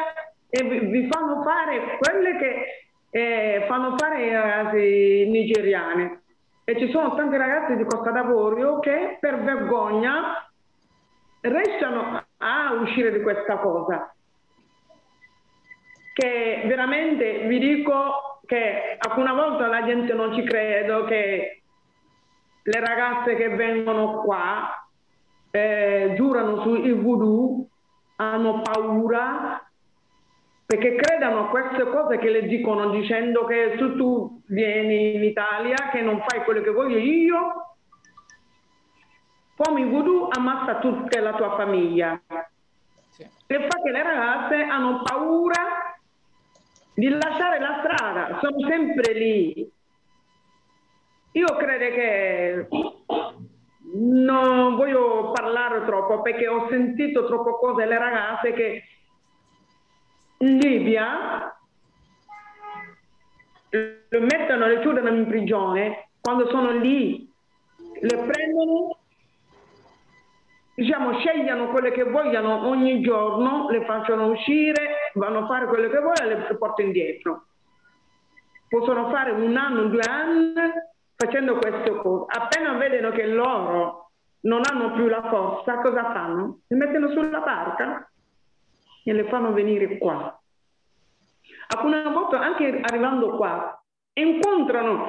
e vi, fanno fare quelle che eh, fanno fare i ragazzi nigeriani. E ci sono tanti ragazzi di Costa d'Avorio che per vergogna restano a uscire di questa cosa. Che veramente vi dico che alcune volte la gente non ci crede che le ragazze che vengono qua eh, giurano sul voodoo, hanno paura perché credono a queste cose che le dicono dicendo che se tu vieni in Italia che non fai quello che voglio io come voodoo ammazza tutta la tua famiglia. Sì. E fa che le ragazze hanno paura di lasciare la strada, sono sempre lì. Io credo che non voglio parlare troppo perché ho sentito troppe cose le ragazze che in Libia le mettono, le chiudono in prigione, quando sono lì le prendono, diciamo, scegliano quelle che vogliono ogni giorno, le facciano uscire, vanno a fare quello che vogliono e le portano indietro. Possono fare un anno, due anni facendo queste cose. Appena vedono che loro non hanno più la forza, cosa fanno? Si mettono sulla barca e le fanno venire qua. Alcune volte anche arrivando qua incontrano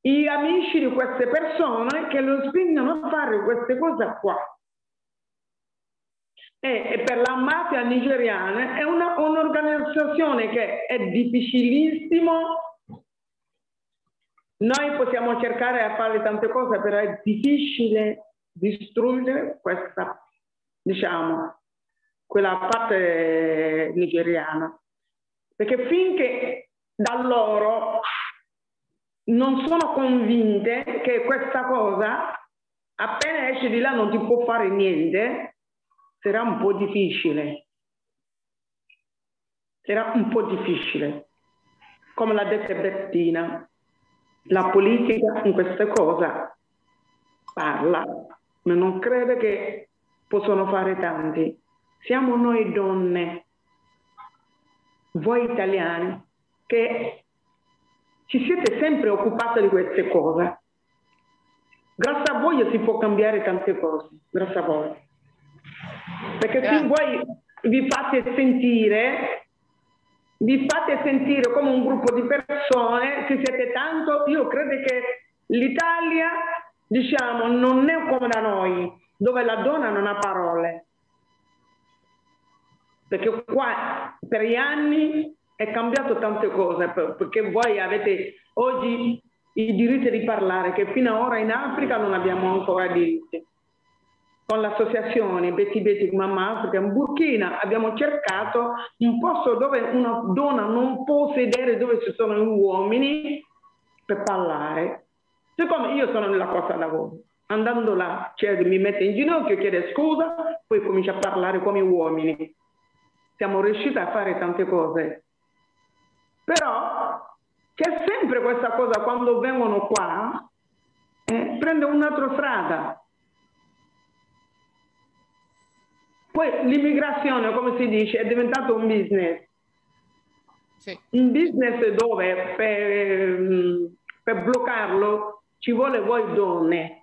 gli amici di queste persone che lo spingono a fare queste cose qua. E, per la mafia nigeriana è una, un'organizzazione che è difficilissimo. Noi possiamo cercare di fare tante cose, però è difficile distruggere questa, diciamo, quella parte nigeriana. Perché finché da loro non sono convinte che questa cosa, appena esci di là non ti può fare niente, sarà un po' difficile. Sarà un po' difficile. Come l'ha detto Bettina, la politica in queste cose parla, ma non crede che possono fare tanti. Siamo noi donne, voi italiani, che ci siete sempre occupati di queste cose. Grazie a voi si può cambiare tante cose, grazie a voi. Perché se voi vi fate sentire, vi fate sentire come un gruppo di persone, se siete tanto, io credo che l'Italia, diciamo, non è come da noi, dove la donna non ha parole. Perché qua per gli anni è cambiato tante cose perché voi avete oggi il diritto di parlare che fino ad ora in Africa non abbiamo ancora diritti. Con l'associazione Betty Betty Mamma Africa in Burkina abbiamo cercato un posto dove una donna non può sedere dove ci sono gli uomini per parlare. Siccome io sono nella costa lavoro, andando là, cioè, mi mette in ginocchio, chiede scusa, poi comincia a parlare come uomini. Siamo riusciti a fare tante cose però c'è sempre questa cosa quando vengono qua, eh, prende un'altra strada. Poi l'immigrazione, come si dice, è diventato un business. Sì. Un business dove per, per bloccarlo ci vuole voi donne.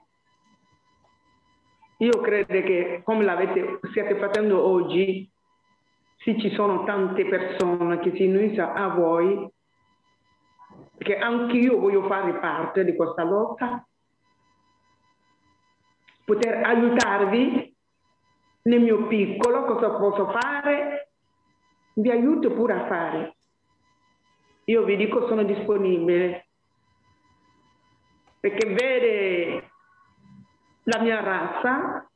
Io credo che come l'avete, stiate facendo oggi, sì, ci sono tante persone che si uniscono a voi, che anche io voglio fare parte di questa lotta, poter aiutarvi nel mio piccolo, cosa posso fare, vi aiuto pure a fare. Io vi dico sono disponibile, perché vede la mia razza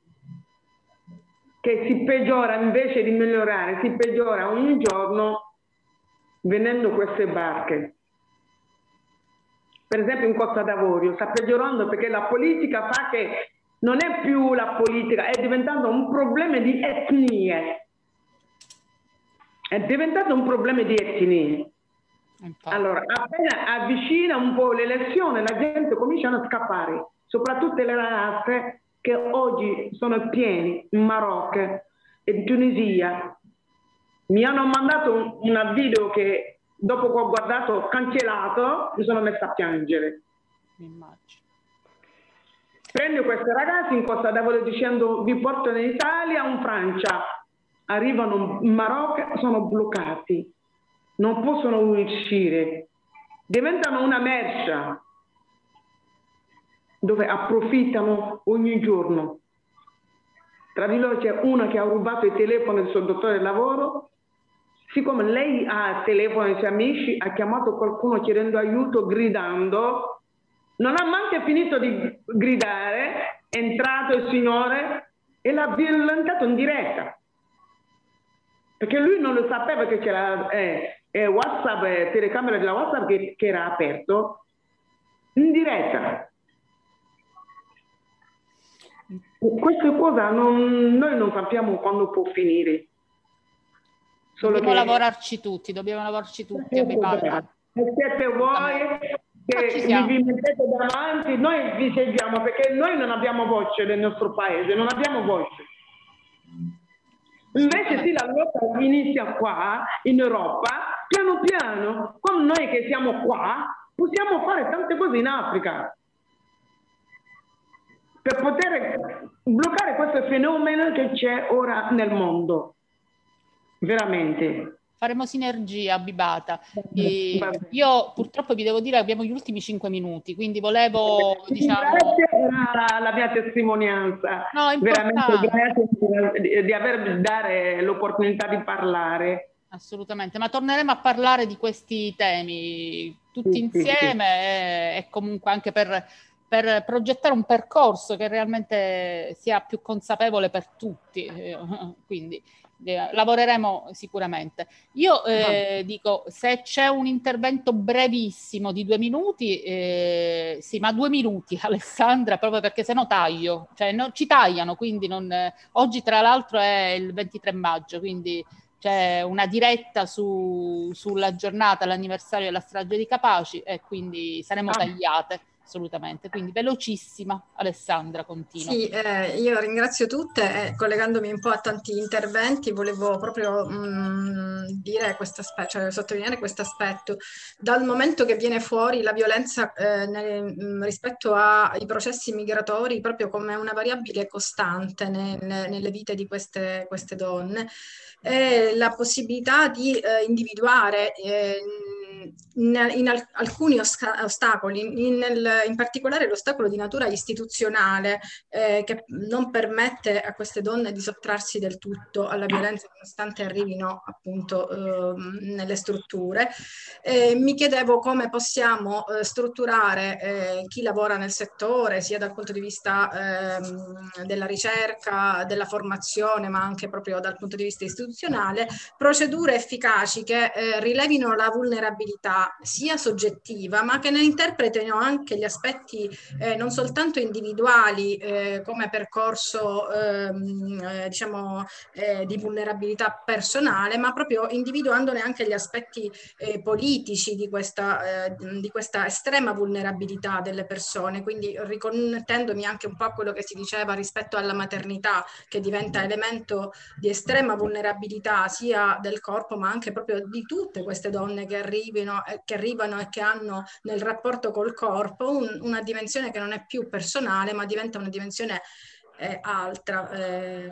che si peggiora invece di migliorare, si peggiora ogni giorno venendo queste barche. Per esempio in Costa d'Avorio sta peggiorando perché la politica fa che non è più la politica, è diventato un problema di etnie. È diventato un problema di etnie. Allora, appena avvicina un po' l'elezione, la gente comincia a scappare, soprattutto le ragazze che oggi sono pieni in Marocco e in Tunisia. Mi hanno mandato un, un video che dopo che ho guardato cancellato, mi sono messa a piangere. Immagino. Prendo queste ragazze in Costa d'Avorio dicendo vi porto in Italia in Francia. Arrivano in Marocco, sono bloccati, non possono uscire, diventano una merce dove approfittano ogni giorno. Tra di loro c'è una che ha rubato il telefono del suo dottore di lavoro, siccome lei ha il telefono dei suoi amici, ha chiamato qualcuno chiedendo aiuto, gridando, non ha manco finito di gridare, è entrato il signore e l'ha violentato in diretta. Perché lui non lo sapeva che c'era eh, eh, WhatsApp, eh, telecamera della WhatsApp che, che era aperto in diretta. Questa cosa non, noi non sappiamo quando può finire. Solo dobbiamo che... lavorarci tutti, dobbiamo lavorarci tutti. E siete voi che vi mettete davanti, noi vi seguiamo perché noi non abbiamo voce nel nostro paese, non abbiamo voce. Invece sì, la lotta inizia qua, in Europa, piano piano, come noi che siamo qua, possiamo fare tante cose in Africa per poter bloccare questo fenomeno che c'è ora nel mondo. Veramente. Faremo sinergia, Bibata. E io purtroppo vi devo dire che abbiamo gli ultimi cinque minuti, quindi volevo... Diciamo... Grazie per la mia testimonianza. No, Veramente grazie di aver dare l'opportunità di parlare. Assolutamente, ma torneremo a parlare di questi temi tutti sì, insieme sì, sì. E, e comunque anche per per progettare un percorso che realmente sia più consapevole per tutti. Eh, quindi eh, lavoreremo sicuramente. Io eh, dico, se c'è un intervento brevissimo di due minuti, eh, sì, ma due minuti Alessandra, proprio perché se no taglio, cioè no, ci tagliano, quindi non, eh, oggi tra l'altro è il 23 maggio, quindi c'è una diretta su, sulla giornata, l'anniversario della strage di Capaci e quindi saremo ah. tagliate assolutamente. Quindi velocissima, Alessandra, continua. Sì, eh, io ringrazio tutte, eh, collegandomi un po' a tanti interventi, volevo proprio mh, mm, aspetto, cioè sottolineare questo aspetto. Dal momento che viene fuori la violenza eh, nel, mh, mm, rispetto ai processi migratori, proprio come una variabile costante nel, nelle vite di queste, queste donne, è la possibilità di eh, individuare eh, in, in al, alcuni ostacoli, in, nel, in, particolare l'ostacolo di natura istituzionale eh, che non permette a queste donne di sottrarsi del tutto alla violenza nonostante arrivino appunto eh, nelle strutture. Eh, mi chiedevo come possiamo eh, strutturare eh, chi lavora nel settore, sia dal punto di vista ehm, della ricerca, della formazione, ma anche proprio dal punto di vista istituzionale, procedure efficaci che eh, rilevino la vulnerabilità vulnerabilità sia soggettiva, ma che ne interpretino anche gli aspetti eh, non soltanto individuali eh, come percorso ehm, eh, diciamo eh, di vulnerabilità personale, ma proprio individuandone anche gli aspetti eh, politici di questa, di questa estrema vulnerabilità delle persone. Quindi riconnettendomi anche un po' a quello che si diceva rispetto alla maternità, che diventa elemento di estrema vulnerabilità sia del corpo, ma anche proprio di tutte queste donne che arrivano arrivino, eh, che arrivano e che hanno nel rapporto col corpo un, una dimensione che non è più personale, ma diventa una dimensione eh, altra, eh,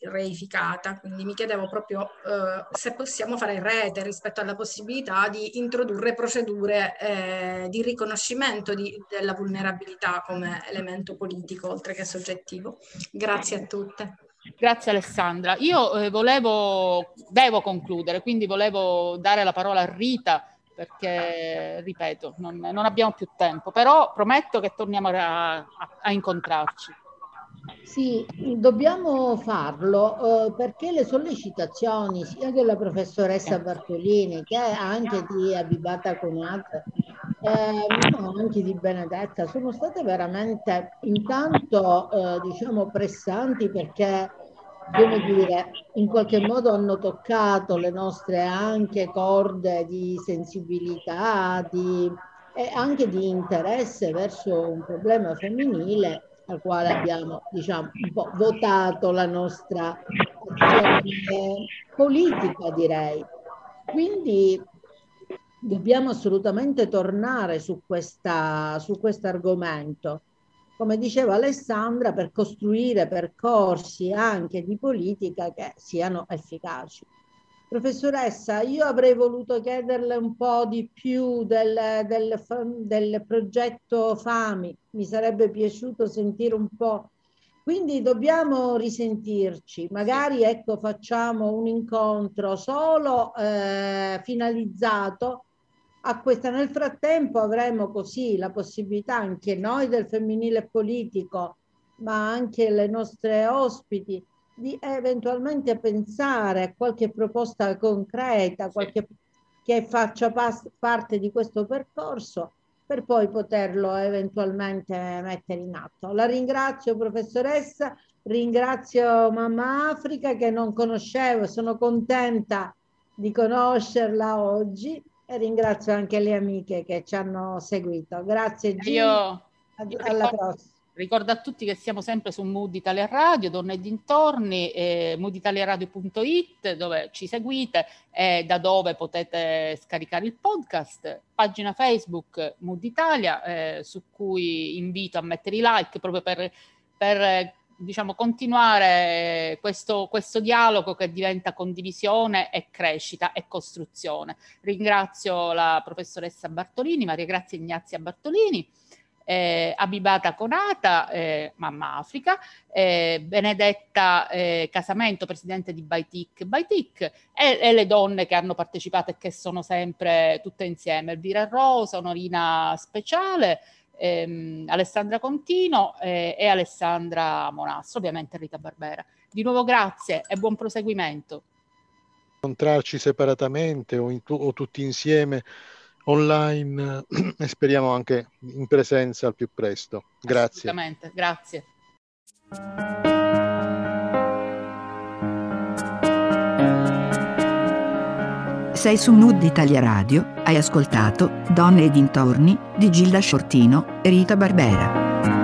reificata. Quindi mi chiedevo proprio eh, se possiamo fare rete rispetto alla possibilità di introdurre procedure eh, di riconoscimento di, della vulnerabilità come elemento politico oltre che soggettivo. Grazie a tutte. Grazie Alessandra. Io eh, volevo, devo concludere, quindi volevo dare la parola a Rita perché, ripeto, non, non, abbiamo più tempo, però prometto che torniamo a, a, a incontrarci. Sì, dobbiamo farlo eh, perché le sollecitazioni sia della professoressa Bartolini che anche di Abibata Conat, eh, ma anche di Benedetta, sono state veramente intanto eh, diciamo pressanti perché come dire, in qualche modo hanno toccato le nostre anche corde di sensibilità di, e anche di interesse verso un problema femminile al quale abbiamo diciamo, un po' votato la nostra azione politica, direi. Quindi dobbiamo assolutamente tornare su, su questo argomento come diceva Alessandra, per costruire percorsi anche di politica che siano efficaci. Professoressa, io avrei voluto chiederle un po' di più del, del, del progetto FAMI, mi sarebbe piaciuto sentire un po'. Quindi dobbiamo risentirci, magari ecco, facciamo un incontro solo eh, finalizzato a questa. Nel frattempo avremo così la possibilità anche noi del femminile politico ma anche le nostre ospiti, di eventualmente pensare a qualche proposta concreta, qualche, che faccia parte di questo percorso per poi poterlo eventualmente mettere in atto. La ringrazio professoressa, ringrazio Mamma Africa che non conoscevo, sono contenta di conoscerla oggi e ringrazio anche le amiche che ci hanno seguito. Grazie Gino. Io, alla prossima. Ricordo a tutti che siamo sempre su Mood Italia Radio, Donne e dintorni, eh, mooditaliaradio.it dove ci seguite e da dove potete scaricare il podcast, pagina Facebook Mood Italia eh, su cui invito a mettere i like proprio per, per diciamo, continuare questo, questo dialogo che diventa condivisione e crescita e costruzione. Ringrazio la professoressa Bartolini, Maria Grazia Ignazia Bartolini eh, Abibata Conata, eh, Mamma Africa, eh, Benedetta eh, Casamento, presidente di Baitic Baitic, e, e, le donne che hanno partecipato e che sono sempre tutte insieme, Elvira Rosa, Onorina Speciale, ehm, Alessandra Contino eh, e Alessandra Monastro, ovviamente Rita Barbera. Di nuovo grazie e buon proseguimento. Incontrarci separatamente o, in, o tutti insieme online e speriamo anche in presenza al più presto. Grazie. Assolutamente, grazie. Sei su Mood Italia Radio, hai ascoltato Donne e dintorni di Gilda Sciortino e Rita Barbera.